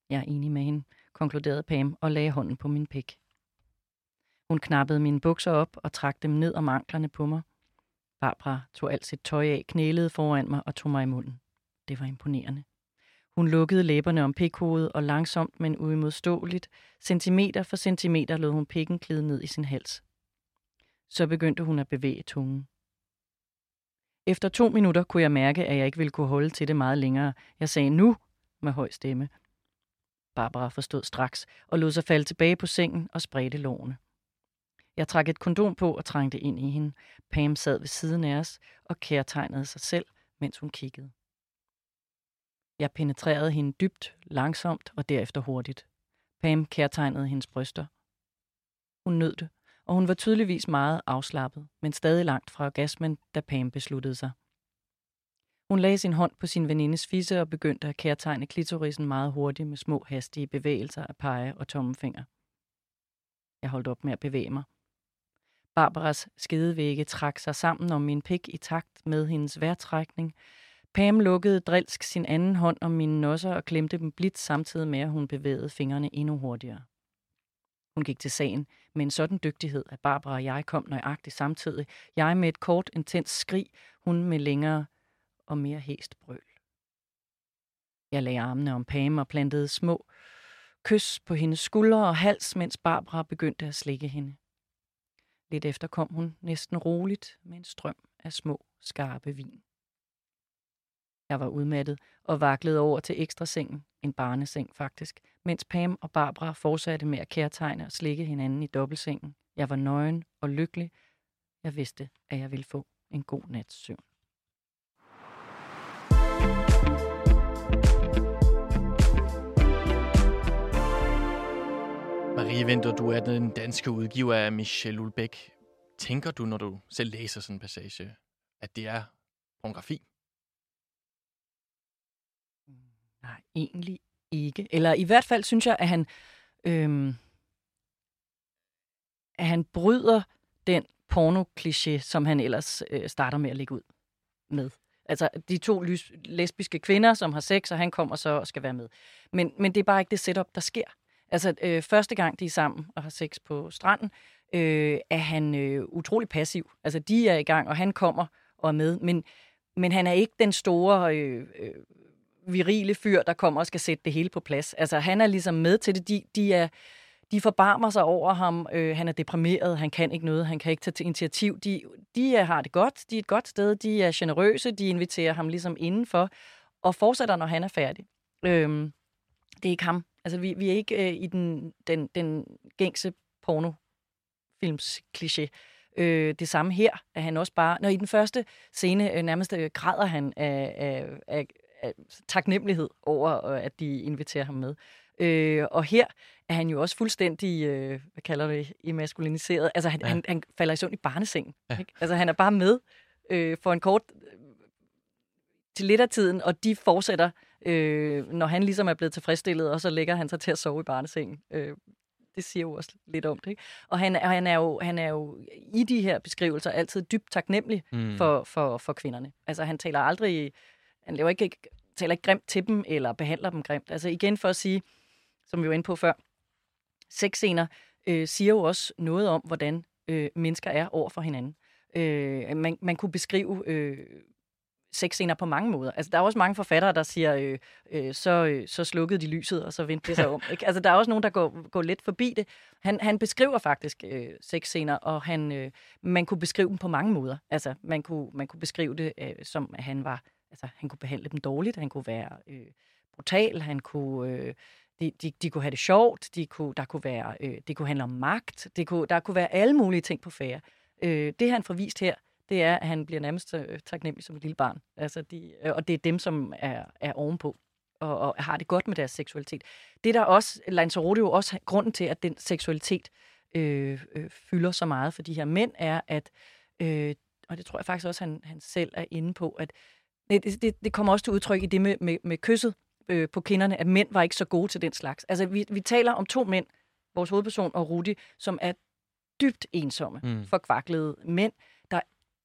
Speaker 1: Jeg er enig med hende, konkluderede Pam og lagde hånden på min pik. Hun knappede mine bukser op og trak dem ned om anklerne på mig. Barbara tog alt sit tøj af, knælede foran mig og tog mig i munden. Det var imponerende. Hun lukkede læberne om pikhovedet, og langsomt, men uimodståeligt, centimeter for centimeter lod hun pikken glide ned i sin hals. Så begyndte hun at bevæge tungen. Efter to minutter kunne jeg mærke, at jeg ikke ville kunne holde til det meget længere. Jeg sagde nu med høj stemme. Barbara forstod straks og lod sig falde tilbage på sengen og spredte lårene. Jeg trak et kondom på og trængte ind i hende. Pam sad ved siden af os og kærtegnede sig selv, mens hun kiggede. Jeg penetrerede hende dybt, langsomt og derefter hurtigt. Pam kærtegnede hendes bryster. Hun nød det, og hun var tydeligvis meget afslappet, men stadig langt fra orgasmen, da Pam besluttede sig. Hun lagde sin hånd på sin venindes fisse og begyndte at kærtegne klitorisen meget hurtigt med små hastige bevægelser af pege og tommefinger. Jeg holdt op med at bevæge mig. Barbaras skedevægge trak sig sammen om min pik i takt med hendes vejrtrækning. Pam lukkede drilsk sin anden hånd om mine nosser og klemte dem blidt samtidig med, at hun bevægede fingrene endnu hurtigere. Hun gik til sagen med en sådan dygtighed, at Barbara og jeg kom nøjagtigt samtidig. Jeg med et kort, intens skrig, hun med længere og mere hæst brøl. Jeg lagde armene om Pam og plantede små kys på hendes skuldre og hals, mens Barbara begyndte at slikke hende. Lidt efter kom hun næsten roligt med en strøm af små, skarpe vin. Jeg var udmattet og vaklede over til ekstra sengen, en barneseng faktisk, mens Pam og Barbara fortsatte med at kærtegne og slikke hinanden i dobbeltsengen. Jeg var nøgen og lykkelig. Jeg vidste, at jeg ville få en god nats søvn.
Speaker 2: Marie Vinter, du er den danske udgiver af Michel Ulbæk. Tænker du, når du selv læser sådan en passage, at det er pornografi?
Speaker 1: Nej, egentlig ikke. Eller i hvert fald synes jeg, at han, øhm, at han bryder den porno-kliché, som han ellers øh, starter med at lægge ud med. Altså de to lesbiske kvinder, som har sex, og han kommer så og skal være med. Men, men det er bare ikke det setup, der sker. Altså øh, første gang, de er sammen og har sex på stranden, øh, er han øh, utrolig passiv. Altså de er i gang, og han kommer og er med. Men, men han er ikke den store... Øh, øh, virile fyr, der kommer og skal sætte det hele på plads. Altså, han er ligesom med til det. De, de, er, de forbarmer sig over ham. Øh, han er deprimeret. Han kan ikke noget. Han kan ikke tage til initiativ. De, de er, har det godt. De er et godt sted. De er generøse. De inviterer ham ligesom indenfor og fortsætter, når han er færdig. Øh, det er ikke ham. Altså, vi, vi er ikke øh, i den, den, den gængse pornofilms kliché. Øh, det samme her, at han også bare... Når i den første scene øh, nærmest øh, græder han af, af, af, taknemmelighed over, øh, at de inviterer ham med. Øh, og her er han jo også fuldstændig, øh, hvad kalder det, emaskuliniseret. Altså, han, ja. han, han falder i søvn i barnesengen. Ja. Ikke? Altså, han er bare med øh, for en kort til lidt af tiden, og de fortsætter, øh, når han ligesom er blevet tilfredsstillet, og så lægger han sig til at sove i barnesengen. Øh, det siger jo også lidt om det. Ikke? Og han, han, er jo, han er jo i de her beskrivelser altid dybt taknemmelig mm. for, for, for kvinderne. Altså han taler aldrig han laver ikke, taler ikke grimt til dem, eller behandler dem grimt. Altså igen for at sige, som vi var inde på før, sexscener øh, siger jo også noget om, hvordan øh, mennesker er over for hinanden. Øh, man, man kunne beskrive øh, sexscener på mange måder. Altså, der er også mange forfattere, der siger, øh, øh, så, øh, så slukkede de lyset, og så vendte det sig om. Ikke? Altså, der er også nogen, der går, går lidt forbi det. Han, han beskriver faktisk øh, sexscener, og han, øh, man kunne beskrive dem på mange måder. Altså, man kunne, man kunne beskrive det øh, som, at han var altså, han kunne behandle dem dårligt, han kunne være øh, brutal, han kunne, øh, de, de, de kunne have det sjovt, de kunne, der kunne være, øh, det kunne handle om magt, det kunne, der kunne være alle mulige ting på færre. Øh, det han får vist her, det er, at han bliver nærmest øh, taknemmelig som et lille barn. Altså de, øh, og det er dem, som er, er ovenpå og, og har det godt med deres seksualitet. Det der også, Lanzarote jo også grunden til, at den seksualitet øh, øh, fylder så meget for de her mænd, er, at øh, og det tror jeg faktisk også, han, han selv er inde på, at det, det, det kommer også til udtryk i det med, med, med kysset øh, på kinderne, at mænd var ikke så gode til den slags. Altså, vi, vi taler om to mænd, vores hovedperson og Rudi, som er dybt ensomme, mm. forkvaklede mænd,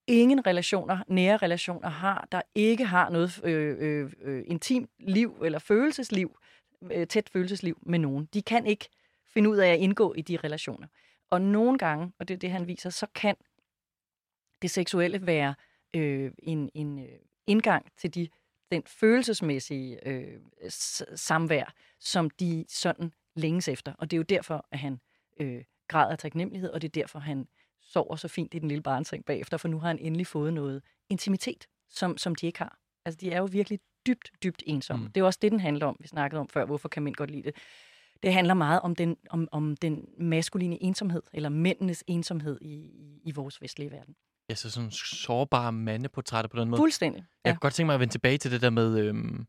Speaker 1: ingen relationer, nære relationer har, der ikke har noget øh, øh, øh, intimt liv eller følelsesliv, øh, tæt følelsesliv med nogen. De kan ikke finde ud af at indgå i de relationer. Og nogle gange, og det er det, han viser, så kan det seksuelle være øh, en, en øh, indgang til de, den følelsesmæssige øh, samvær, som de sådan længes efter. Og det er jo derfor, at han øh, græder af taknemmelighed, og det er derfor, han sover så fint i den lille barnseng bagefter, for nu har han endelig fået noget intimitet, som, som de ikke har. Altså, de er jo virkelig dybt, dybt ensomme. Mm. Det er også det, den handler om. Vi snakkede om før, hvorfor kan mænd godt lide det. Det handler meget om den, om, om den maskuline ensomhed, eller mændenes ensomhed i, i, i vores vestlige verden.
Speaker 2: Ja, så sådan sårbare mandeportrætter på den måde.
Speaker 1: Fuldstændig.
Speaker 2: Ja. Jeg kan godt tænke mig at vende tilbage til det der med, øhm,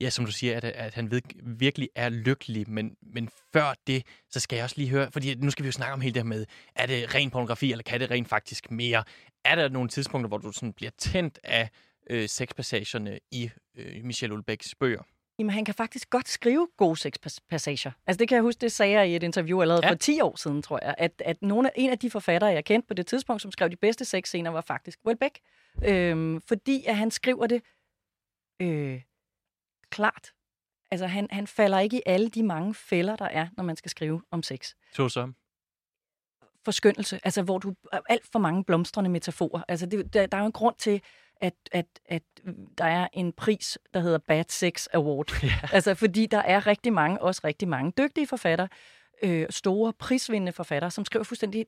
Speaker 2: ja, som du siger, at, at han ved, virkelig er lykkelig, men, men før det, så skal jeg også lige høre, fordi nu skal vi jo snakke om hele det her med, er det ren pornografi, eller kan det rent faktisk mere? Er der nogle tidspunkter, hvor du sådan bliver tændt af øh, sexpassagerne i øh, Michel Ulbæks bøger?
Speaker 1: Jamen, han kan faktisk godt skrive gode sexpassager. Altså, det kan jeg huske, det sagde jeg i et interview allerede ja. for 10 år siden, tror jeg, at, at nogle af, en af de forfattere, jeg kendte på det tidspunkt, som skrev de bedste sexscener, var faktisk Welbeck. Øhm, fordi at han skriver det øh, klart. Altså, han, han falder ikke i alle de mange fælder, der er, når man skal skrive om sex.
Speaker 2: Så som?
Speaker 1: Forskyndelse, altså hvor du alt for mange blomstrende metaforer. Altså, det, der, der er jo en grund til, at, at, at der er en pris, der hedder Bad Sex Award. Ja. Altså, fordi der er rigtig mange, også rigtig mange dygtige forfattere, øh, store prisvindende forfattere, som skriver fuldstændig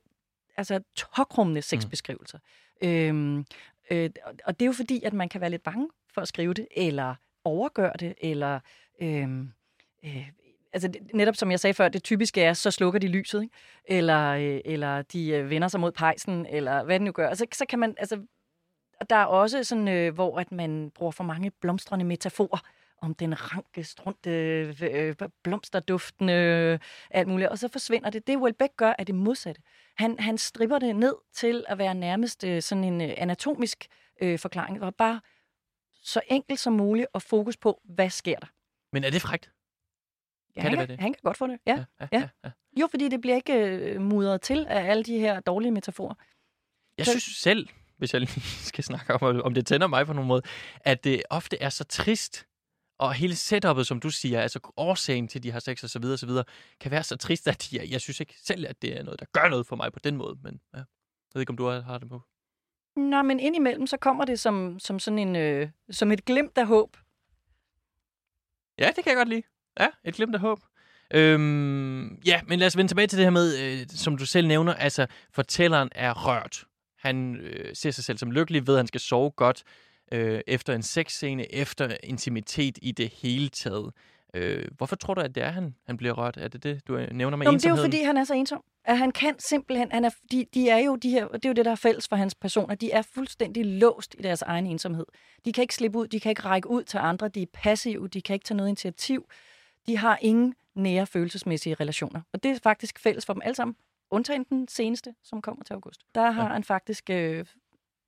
Speaker 1: altså, tokrummende sexbeskrivelser. Mm. Øhm, øh, og det er jo fordi, at man kan være lidt bange for at skrive det, eller overgør det, eller... Øh, øh, altså netop som jeg sagde før, det typiske er, så slukker de lyset, ikke? Eller, øh, eller de øh, vender sig mod pejsen, eller hvad den nu gør. Altså, så, så kan man, altså, der er også sådan, øh, hvor at man bruger for mange blomstrende metaforer om den ranke, strunte, øh, øh, øh, blomsterduftende, øh, alt muligt. Og så forsvinder det. Det Welbeck gør, er det modsatte. Han, han stripper det ned til at være nærmest øh, sådan en øh, anatomisk øh, forklaring, og bare så enkelt som muligt og fokus på, hvad sker der.
Speaker 2: Men er det frægt?
Speaker 1: Ja, kan han, det kan, det? han kan godt få det. Ja. Ja, ja, ja. ja. Jo, fordi det bliver ikke øh, mudret til af alle de her dårlige metaforer.
Speaker 2: Jeg så... synes selv, hvis jeg lige skal snakke om, om det tænder mig på nogen måde, at det ofte er så trist, og hele setup'et, som du siger, altså årsagen til, de har sex og så videre, så videre, kan være så trist, at jeg, jeg synes ikke selv, at det er noget, der gør noget for mig på den måde. Men ja. jeg ved ikke, om du har det på.
Speaker 1: Nå, men indimellem, så kommer det som, som sådan en, øh, som et glimt af håb.
Speaker 2: Ja, det kan jeg godt lide. Ja, et glimt af håb. Øhm, ja, men lad os vende tilbage til det her med, øh, som du selv nævner, altså fortælleren er rørt. Han øh, ser sig selv som lykkelig ved, at han skal sove godt øh, efter en sexscene, efter intimitet i det hele taget. Øh, hvorfor tror du, at det er, han, han bliver rørt? Er det det, du nævner med
Speaker 1: Nå, ensomheden? Det er jo, fordi han er så ensom. At han kan simpelthen... Han er, de, de er jo de her, det er jo det, der er fælles for hans personer. De er fuldstændig låst i deres egen ensomhed. De kan ikke slippe ud, de kan ikke række ud til andre, de er passive, de kan ikke tage noget initiativ. De har ingen nære følelsesmæssige relationer. Og det er faktisk fælles for dem alle sammen. Undtagen den seneste, som kommer til august. Der har ja. han faktisk... Øh,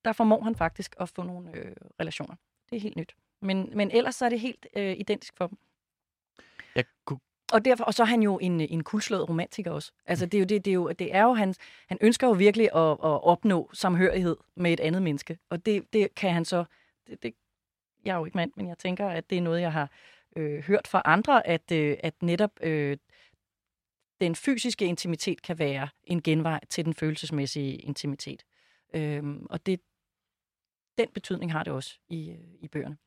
Speaker 1: der formår han faktisk at få nogle øh, relationer. Det er helt nyt. Men, men ellers så er det helt øh, identisk for dem.
Speaker 2: Jeg kunne
Speaker 1: og, derfor, og så er han jo en, en kulslået romantiker også. Altså, det er jo, det, det er jo, det er jo han, han ønsker jo virkelig at, at opnå samhørighed med et andet menneske. Og det, det kan han så... Det, det, jeg er jo ikke mand, men jeg tænker, at det er noget, jeg har øh, hørt fra andre, at, øh, at netop øh, den fysiske intimitet kan være en genvej til den følelsesmæssige intimitet. Øh, og det, den betydning har det også i, øh, i bøgerne.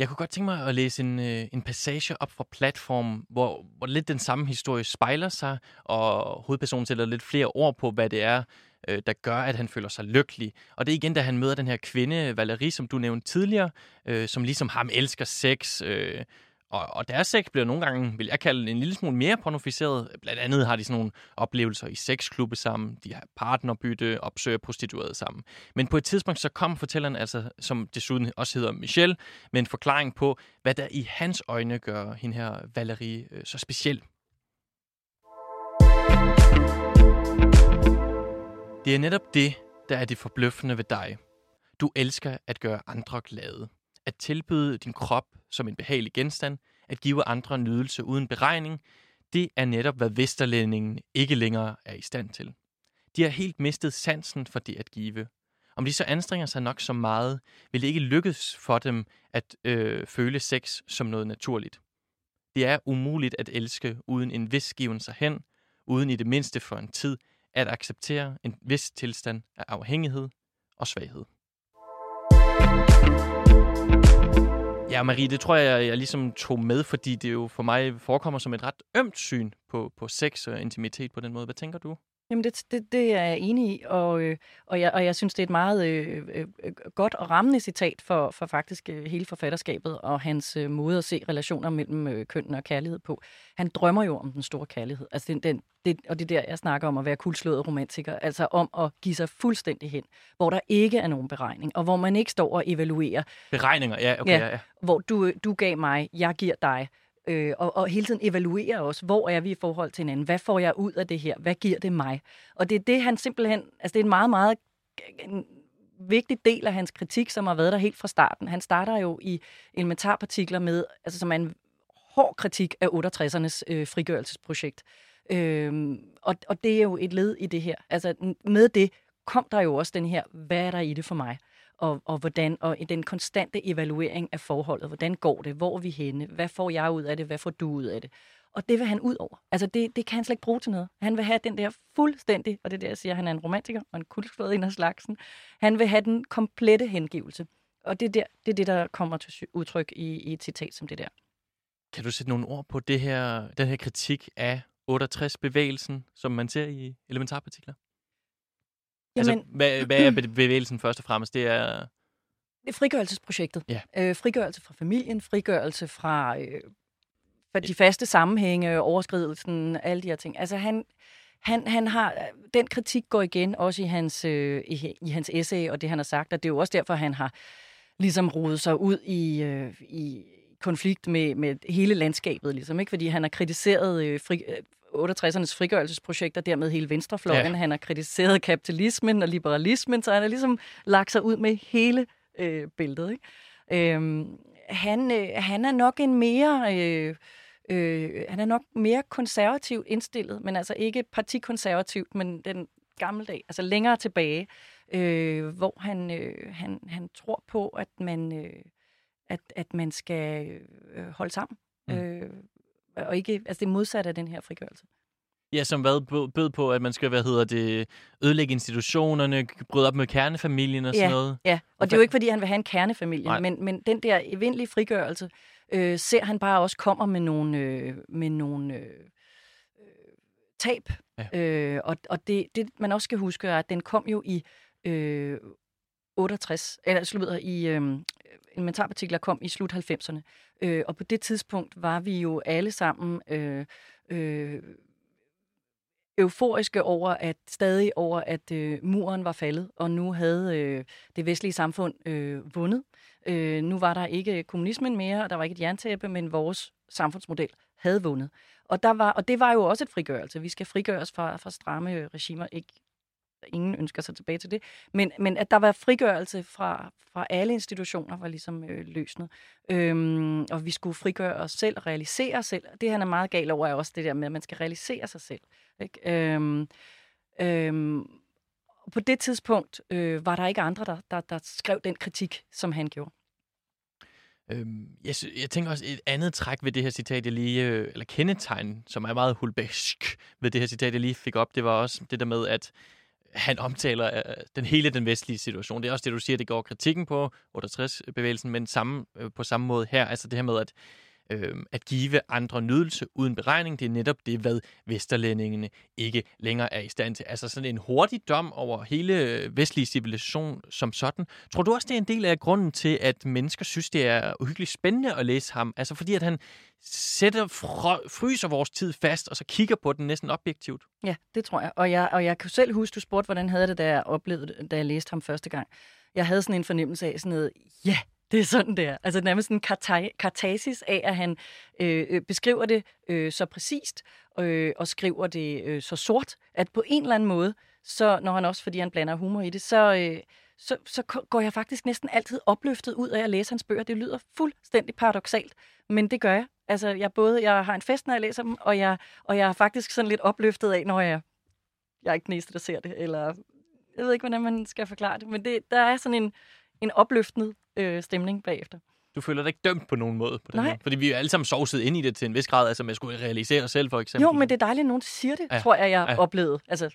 Speaker 2: Jeg kunne godt tænke mig at læse en, øh, en passage op fra platform, hvor, hvor lidt den samme historie spejler sig, og hovedpersonen sætter lidt flere ord på, hvad det er, øh, der gør, at han føler sig lykkelig. Og det er igen, da han møder den her kvinde, Valerie, som du nævnte tidligere, øh, som ligesom ham elsker sex, øh, og, og deres sex bliver nogle gange, vil jeg kalde en lille smule mere pornoficeret. Blandt andet har de sådan nogle oplevelser i sexklubbe sammen, de har partnerbytte, opsøger prostituerede sammen. Men på et tidspunkt så kom fortælleren, altså, som desuden også hedder Michel, med en forklaring på, hvad der i hans øjne gør hende her Valerie øh, så speciel. Det er netop det, der er det forbløffende ved dig. Du elsker at gøre andre glade. At tilbyde din krop som en behagelig genstand. At give andre nydelse uden beregning. Det er netop, hvad Vesterlændingen ikke længere er i stand til. De har helt mistet sansen for det at give. Om de så anstrenger sig nok så meget, vil det ikke lykkes for dem at øh, føle sex som noget naturligt. Det er umuligt at elske uden en vis given sig hen, uden i det mindste for en tid at acceptere en vis tilstand af afhængighed og svaghed. Ja, Marie, det tror jeg, jeg ligesom tog med, fordi det jo for mig forekommer som et ret ømt syn på, på sex og intimitet på den måde. Hvad tænker du?
Speaker 1: Jamen, det, det, det er jeg enig i, og, øh, og, jeg, og jeg synes, det er et meget øh, øh, øh, godt og rammende citat for, for faktisk øh, hele forfatterskabet og hans øh, måde at se relationer mellem øh, kønnene og kærlighed på. Han drømmer jo om den store kærlighed, altså den, den, det, og det er der, jeg snakker om at være kuldslået romantiker, altså om at give sig fuldstændig hen, hvor der ikke er nogen beregning, og hvor man ikke står og evaluerer.
Speaker 2: Beregninger, ja, okay, ja, ja.
Speaker 1: Hvor du, du gav mig, jeg giver dig, øh, og, og hele tiden evaluere os. Hvor er vi i forhold til hinanden? Hvad får jeg ud af det her? Hvad giver det mig? Og det er det, han simpelthen... Altså, det er en meget, meget en vigtig del af hans kritik, som har været der helt fra starten. Han starter jo i elementarpartikler med, altså som er en hård kritik af 68'ernes øh, frigørelsesprojekt. Øhm, og, og det er jo et led i det her. Altså med det kom der jo også den her, hvad er der i det for mig? Og, og, hvordan, og i den konstante evaluering af forholdet. Hvordan går det? Hvor er vi henne? Hvad får jeg ud af det? Hvad får du ud af det? Og det vil han ud over. Altså, det, det kan han slet ikke bruge til noget. Han vil have den der fuldstændig, og det er der, jeg siger, at han er en romantiker og en kultslået en af slagsen. Han vil have den komplette hengivelse. Og det er, der, det, er det, der kommer til udtryk i, i et citat som det der.
Speaker 2: Kan du sætte nogle ord på det her, den her kritik af 68-bevægelsen, som man ser i elementarpartikler? Altså, Jamen, altså, hvad, hvad er bevægelsen først og fremmest? Det er...
Speaker 1: Det frigørelsesprojektet.
Speaker 2: Ja.
Speaker 1: Øh, frigørelse fra familien, frigørelse fra, øh, fra de faste sammenhænge, overskridelsen, alle de her ting. Altså han, han, han har, den kritik går igen også i hans, øh, i, i hans essay og det, han har sagt, og det er jo også derfor, han har ligesom rodet sig ud i, øh, i konflikt med, med hele landskabet, ligesom, ikke? fordi han har kritiseret øh, fri, 68'ernes frigørelsesprojekt, og dermed hele venstrefløjen. Ja. Han har kritiseret kapitalismen og liberalismen, så han har ligesom lagt sig ud med hele øh, billedet. Ikke? Øhm, han, øh, han er nok en mere... Øh, øh, han er nok mere konservativt indstillet, men altså ikke partikonservativt, men den gamle dag, altså længere tilbage, øh, hvor han, øh, han, han tror på, at man, øh, at, at man skal øh, holde sammen. Mm. Øh, og ikke, altså det er modsat af den her frigørelse.
Speaker 2: Ja, som hvad bød på, at man skal, hvad hedder det, ødelægge institutionerne, bryde op med kernefamilien og
Speaker 1: ja,
Speaker 2: sådan noget.
Speaker 1: Ja, og det er jo ikke, fordi han vil have en kernefamilie, men, men den der evindelige frigørelse, øh, ser han bare også kommer med nogle, øh, med nogle øh, øh tab. Ja. Øh, og og det, det, man også skal huske, er, at den kom jo i øh, 68, eller altså, slutter i øh, elementarpartikler kom i slut 90'erne. Øh, og på det tidspunkt var vi jo alle sammen øh, øh, euforiske over, at stadig over, at øh, muren var faldet, og nu havde øh, det vestlige samfund øh, vundet. Øh, nu var der ikke kommunismen mere, og der var ikke et jerntæppe, men vores samfundsmodel havde vundet. Og, der var, og det var jo også et frigørelse. Vi skal frigøres fra, fra stramme regimer, ikke ingen ønsker sig tilbage til det, men, men at der var frigørelse fra, fra alle institutioner, var ligesom øh, løsnet. Øhm, og vi skulle frigøre os selv og realisere os selv. Det, han er meget gal over, er også det der med, at man skal realisere sig selv. Ikke? Øhm, øhm, på det tidspunkt øh, var der ikke andre, der, der, der skrev den kritik, som han gjorde.
Speaker 2: Øhm, jeg, jeg tænker også et andet træk ved det her citat, jeg lige, øh, eller kendetegn, som er meget hulbæsk ved det her citat, jeg lige fik op, det var også det der med, at han omtaler øh, den hele den vestlige situation. Det er også det, du siger, det går kritikken på 68-bevægelsen, men samme, øh, på samme måde her. Altså det her med, at øh, at give andre nydelse uden beregning, det er netop det, hvad vesterlændingene ikke længere er i stand til. Altså sådan en hurtig dom over hele vestlige civilisation som sådan. Tror du også, det er en del af grunden til, at mennesker synes, det er uhyggeligt spændende at læse ham? Altså fordi, at han sætter, fryser vores tid fast, og så kigger på den næsten objektivt.
Speaker 1: Ja, det tror jeg. Og jeg, og jeg kan selv huske, du spurgte, hvordan havde det, da jeg oplevede da jeg læste ham første gang. Jeg havde sådan en fornemmelse af sådan noget, ja, det er sådan, der. Altså nærmest en kartasis af, at han øh, øh, beskriver det øh, så præcist øh, og skriver det øh, så sort, at på en eller anden måde, så når han også, fordi han blander humor i det, så, øh, så, så går jeg faktisk næsten altid opløftet ud af at læse hans bøger. Det lyder fuldstændig paradoxalt, men det gør jeg. Altså, jeg både jeg har en fest, når jeg læser dem, og jeg, og jeg er faktisk sådan lidt opløftet af, når jeg, jeg er ikke den eneste, der ser det, eller jeg ved ikke, hvordan man skal forklare det, men det, der er sådan en, en opløftende øh, stemning bagefter.
Speaker 2: Du føler dig ikke dømt på nogen måde? På den
Speaker 1: Nej.
Speaker 2: måde. Fordi vi er alle sammen sovset ind i det til en vis grad, altså man skulle realisere os selv for eksempel.
Speaker 1: Jo, men det er dejligt, at nogen siger det,
Speaker 2: Ja.
Speaker 1: tror jeg, jeg
Speaker 2: Ja.
Speaker 1: oplevede. Altså,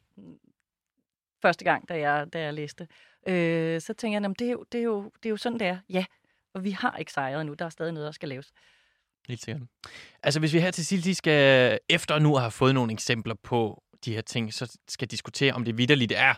Speaker 1: første gang, da jeg, da jeg læste. Øh, så tænker jeg, jamen, det, er jo, det, er jo, det er jo sådan, det er. Ja, og vi har ikke sejret endnu. Der er stadig noget, der skal laves.
Speaker 2: Helt sikkert. Altså, hvis vi her til sidst skal, efter nu at have fået nogle eksempler på de her ting, så skal diskutere, om det vidderligt er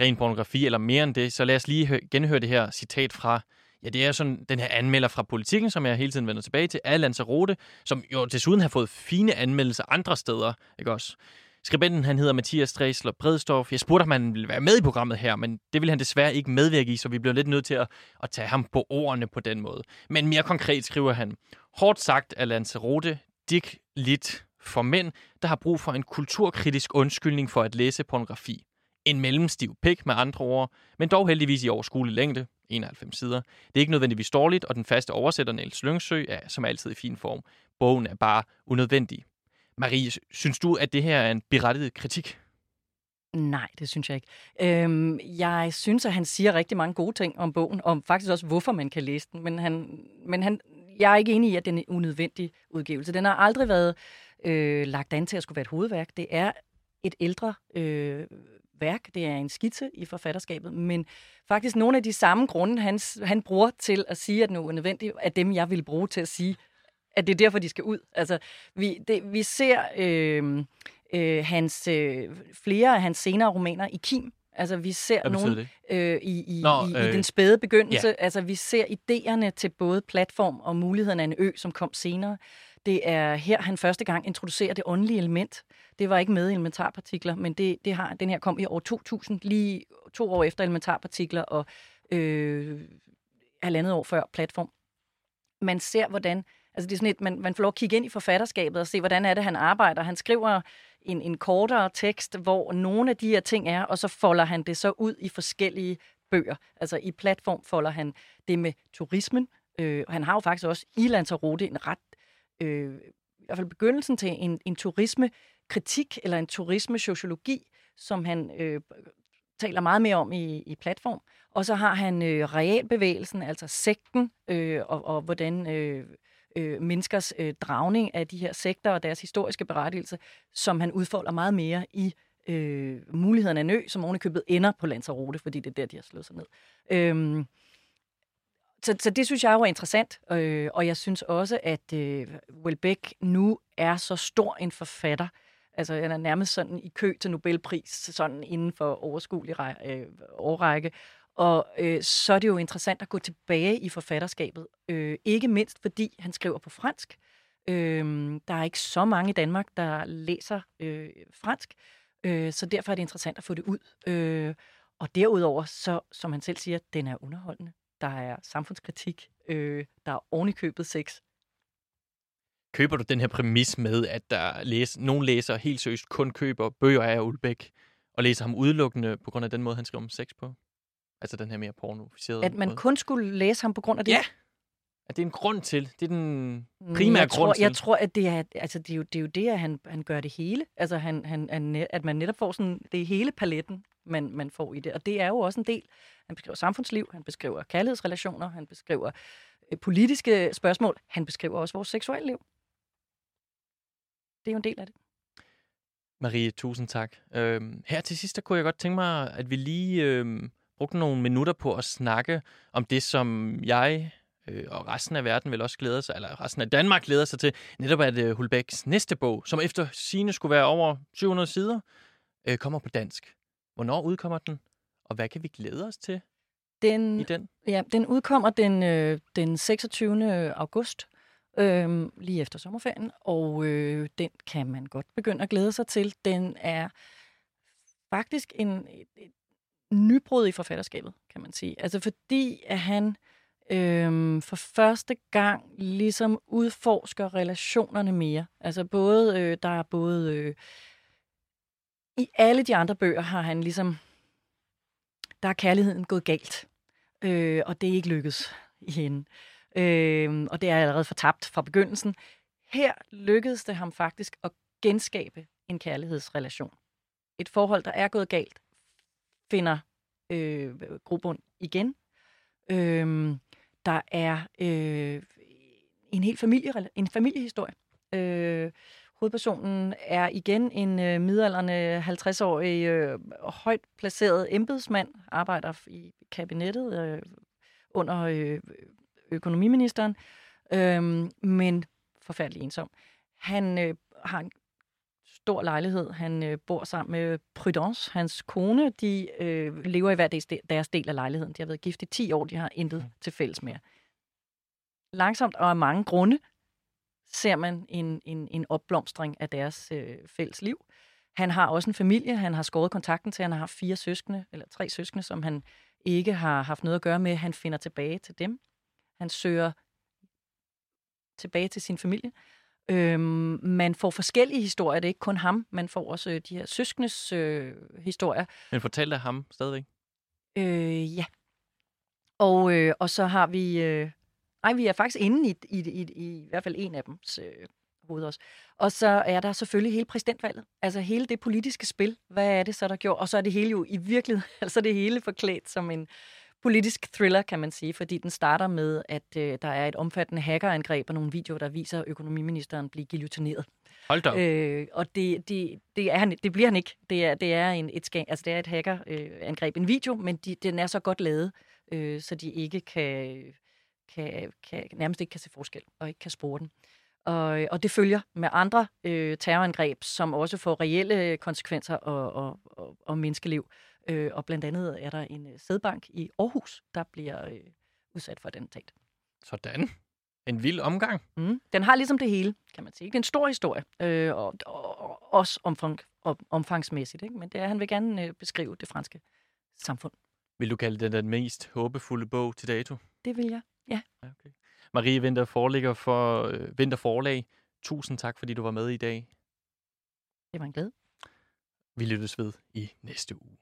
Speaker 2: ren pornografi eller mere end det, så lad os lige genhøre det her citat fra, ja, det er sådan den her anmelder fra politikken, som jeg hele tiden vender tilbage til, af Lanzarote, som jo desuden har fået fine anmeldelser andre steder, ikke også? Skribenten, han hedder Mathias Dresler Bredstorff. Jeg spurgte, om han ville være med i programmet her, men det ville han desværre ikke medvirke i, så vi blev lidt nødt til at, at tage ham på ordene på den måde. Men mere konkret skriver han, Hårdt sagt er Lanzarote dik lidt for mænd, der har brug for en kulturkritisk undskyldning for at læse pornografi. En mellemstiv pik med andre ord, men dog heldigvis i overskuelig længde, 91 sider. Det er ikke nødvendigvis dårligt, og den faste oversætter Niels Lyngsø er som altid i fin form. Bogen er bare unødvendig. Marie, synes du, at det her er en berettiget kritik?
Speaker 1: Nej, det synes jeg ikke. Øhm, jeg synes, at han siger rigtig mange gode ting om bogen, og faktisk også, hvorfor man kan læse den. Men, han, men han, jeg er ikke enig i, at den er en unødvendig udgivelse. Den har aldrig været øh, lagt an til at skulle være et hovedværk. Det er et ældre øh, værk. Det er en skitse i forfatterskabet, men faktisk nogle af de samme grunde, han, han bruger til at sige, at den er unødvendig, er dem, jeg vil bruge til at sige, at det er derfor, de skal ud. Altså, vi, det, vi ser øh, øh, hans, øh, flere af hans senere romaner i Kim. Altså, vi ser nogle øh, i, i,
Speaker 2: Nå,
Speaker 1: i,
Speaker 2: øh,
Speaker 1: i den spæde begyndelse. Ja. Altså, vi ser idéerne til både platform og muligheden af en ø, som kom senere. Det er her, han første gang introducerer det åndelige element. Det var ikke med i elementarpartikler, men det, det har, den her kom i år 2000, lige to år efter elementarpartikler og øh, halvandet år før platform. Man ser, hvordan... Altså det er sådan et, man, man får lov at kigge ind i forfatterskabet og se, hvordan er det, han arbejder. Han skriver en, en kortere tekst, hvor nogle af de her ting er, og så folder han det så ud i forskellige bøger. Altså i platform folder han det med turismen. Øh, og han har jo faktisk også i Lanzarote en ret, øh, i hvert fald begyndelsen til en, en turismekritik eller en turismesociologi, som han øh, taler meget mere om i, i platform. Og så har han øh, realbevægelsen, altså sekten, øh, og, og hvordan øh, øh, menneskers øh, dragning af de her sekter og deres historiske berettigelse, som han udfolder meget mere i øh, mulighederne af en ø, som ovenikøbet ender på Lanzarote, fordi det er der, de har slået sig ned. Øh, så, så det synes jeg jo er interessant, øh, og jeg synes også, at øh, Welbeck nu er så stor en forfatter, altså han er nærmest sådan i kø til Nobelpris, sådan inden for overskuelig øh, årrække, og øh, så er det jo interessant at gå tilbage i forfatterskabet. Øh, ikke mindst fordi han skriver på fransk. Øh, der er ikke så mange i Danmark, der læser øh, fransk. Øh, så derfor er det interessant at få det ud. Øh, og derudover, så, som han selv siger, den er underholdende. Der er samfundskritik. Øh, der er ovenikøbet sex.
Speaker 2: Køber du den her præmis med, at der læs, nogle læsere helt seriøst kun køber bøger af Ulbæk, og læser ham udelukkende på grund af den måde, han skriver om sex på? Altså den her mere pornoficerede
Speaker 1: At man
Speaker 2: måde.
Speaker 1: kun skulle læse ham på grund af det?
Speaker 2: Ja! At det er en grund til. Det er den
Speaker 1: Mm,
Speaker 2: primære
Speaker 1: jeg
Speaker 2: grund
Speaker 1: tror,
Speaker 2: til.
Speaker 1: Jeg tror, at det er, altså, det er, jo, det er jo det, at han, han gør det hele. Altså, han, han, han, at man netop får sådan, det hele paletten, man, man får i det. Og det er jo også en del. Han beskriver samfundsliv, han beskriver kærlighedsrelationer, han beskriver øh, politiske spørgsmål, han beskriver også vores seksuelle liv. Det er jo en del af det.
Speaker 2: Marie, tusind tak. Øhm, her til sidst, der kunne jeg godt tænke mig, at vi lige øhm, brugte nogle minutter på at snakke om det, som jeg øh, og resten af verden vel også glæder sig, eller resten af Danmark glæder sig til, netop at øh, Hulbæks næste bog, som efter sine skulle være over 700 sider, øh, kommer på dansk. Hvornår udkommer den, og hvad kan vi glæde os til
Speaker 1: Den,
Speaker 2: i den?
Speaker 1: ja, den udkommer den, øh, den 26. august, øh, lige efter sommerferien, og øh, den kan man godt begynde at glæde sig til. Den er faktisk en, et, et nybrud i forfatterskabet, kan man sige. Altså fordi, at han øh, for første gang ligesom udforsker relationerne mere. Altså både, øh, der er både... Øh, i alle de andre bøger har han ligesom... Der er kærligheden gået galt. øh, og det er ikke lykkedes i hende. Øh, og det er allerede fortabt fra begyndelsen. Her lykkedes det ham faktisk at genskabe en kærlighedsrelation. Et forhold, der er gået galt, finder øh, grobund igen. Øh, der er øh, en helt familie, en familiehistorie. Øh, hovedpersonen er igen en øh, midalderne 50-årig, øh, højt placeret embedsmand, arbejder i kabinettet øh, under øh, økonomiministeren, øh, men forfærdelig ensom. Han øh, har en stor lejlighed. Han øh, bor sammen med Prudence, hans kone. De øh, lever i hver deres, del af lejligheden. De har været gift i 10 år. De har intet mm. til fælles mere. Langsomt og af mange grunde ser man en, en, en opblomstring af deres øh, fælles liv. Han har også en familie, han har skåret kontakten til. Han har fire søskende, eller tre søskende, som han ikke har haft noget at gøre med. Han finder tilbage til dem. Han søger tilbage til sin familie. Øhm, man får forskellige historier, det er ikke kun ham, man får også øh, de her søskendes øh, historier.
Speaker 2: Men fortæl af ham stadigvæk.
Speaker 1: Øh, ja. Og, øh, og så har vi... Øh, ej, vi er faktisk inde i, i, i, i, i hvert fald en af dem øh, hoved også. Og så er der selvfølgelig hele præsidentvalget. Altså hele det politiske spil. Hvad er det så, der gjort? Og så er det hele jo i virkeligheden, altså det hele forklædt som en politisk thriller, kan man sige, fordi den starter med, at øh, der er et omfattende hackerangreb og nogle videoer, der viser økonomiministeren blive guillotineret.
Speaker 2: Hold da
Speaker 1: øh, Og det, det, det, er han, det bliver han ikke. Det er, det er, en, et, altså det er et hackerangreb. En video, men de, den er så godt lavet, øh, så de ikke kan, kan, kan, nærmest ikke kan se forskel og ikke kan spore den. Og, og det følger med andre øh, terrorangreb, som også får reelle konsekvenser og, og, og, og menneskeliv. Øh, og blandt andet er der en øh, sædbank i Aarhus, der bliver øh, udsat for den tat.
Speaker 2: Sådan. En vild omgang.
Speaker 1: Mm. Den har ligesom det hele, kan man sige. Det er en stor historie, øh, og, og, og også omfang, om, omfangsmæssigt. Ikke? Men det er, han vil gerne øh, beskrive det franske samfund.
Speaker 2: Vil du kalde det den mest håbefulde bog til dato?
Speaker 1: Det vil jeg, ja.
Speaker 2: Okay. Marie Vinter foreligger for øh, Vinter Forlag. Tusind tak, fordi du var med i dag.
Speaker 1: Det var en glæde.
Speaker 2: Vi lyttes ved i næste uge.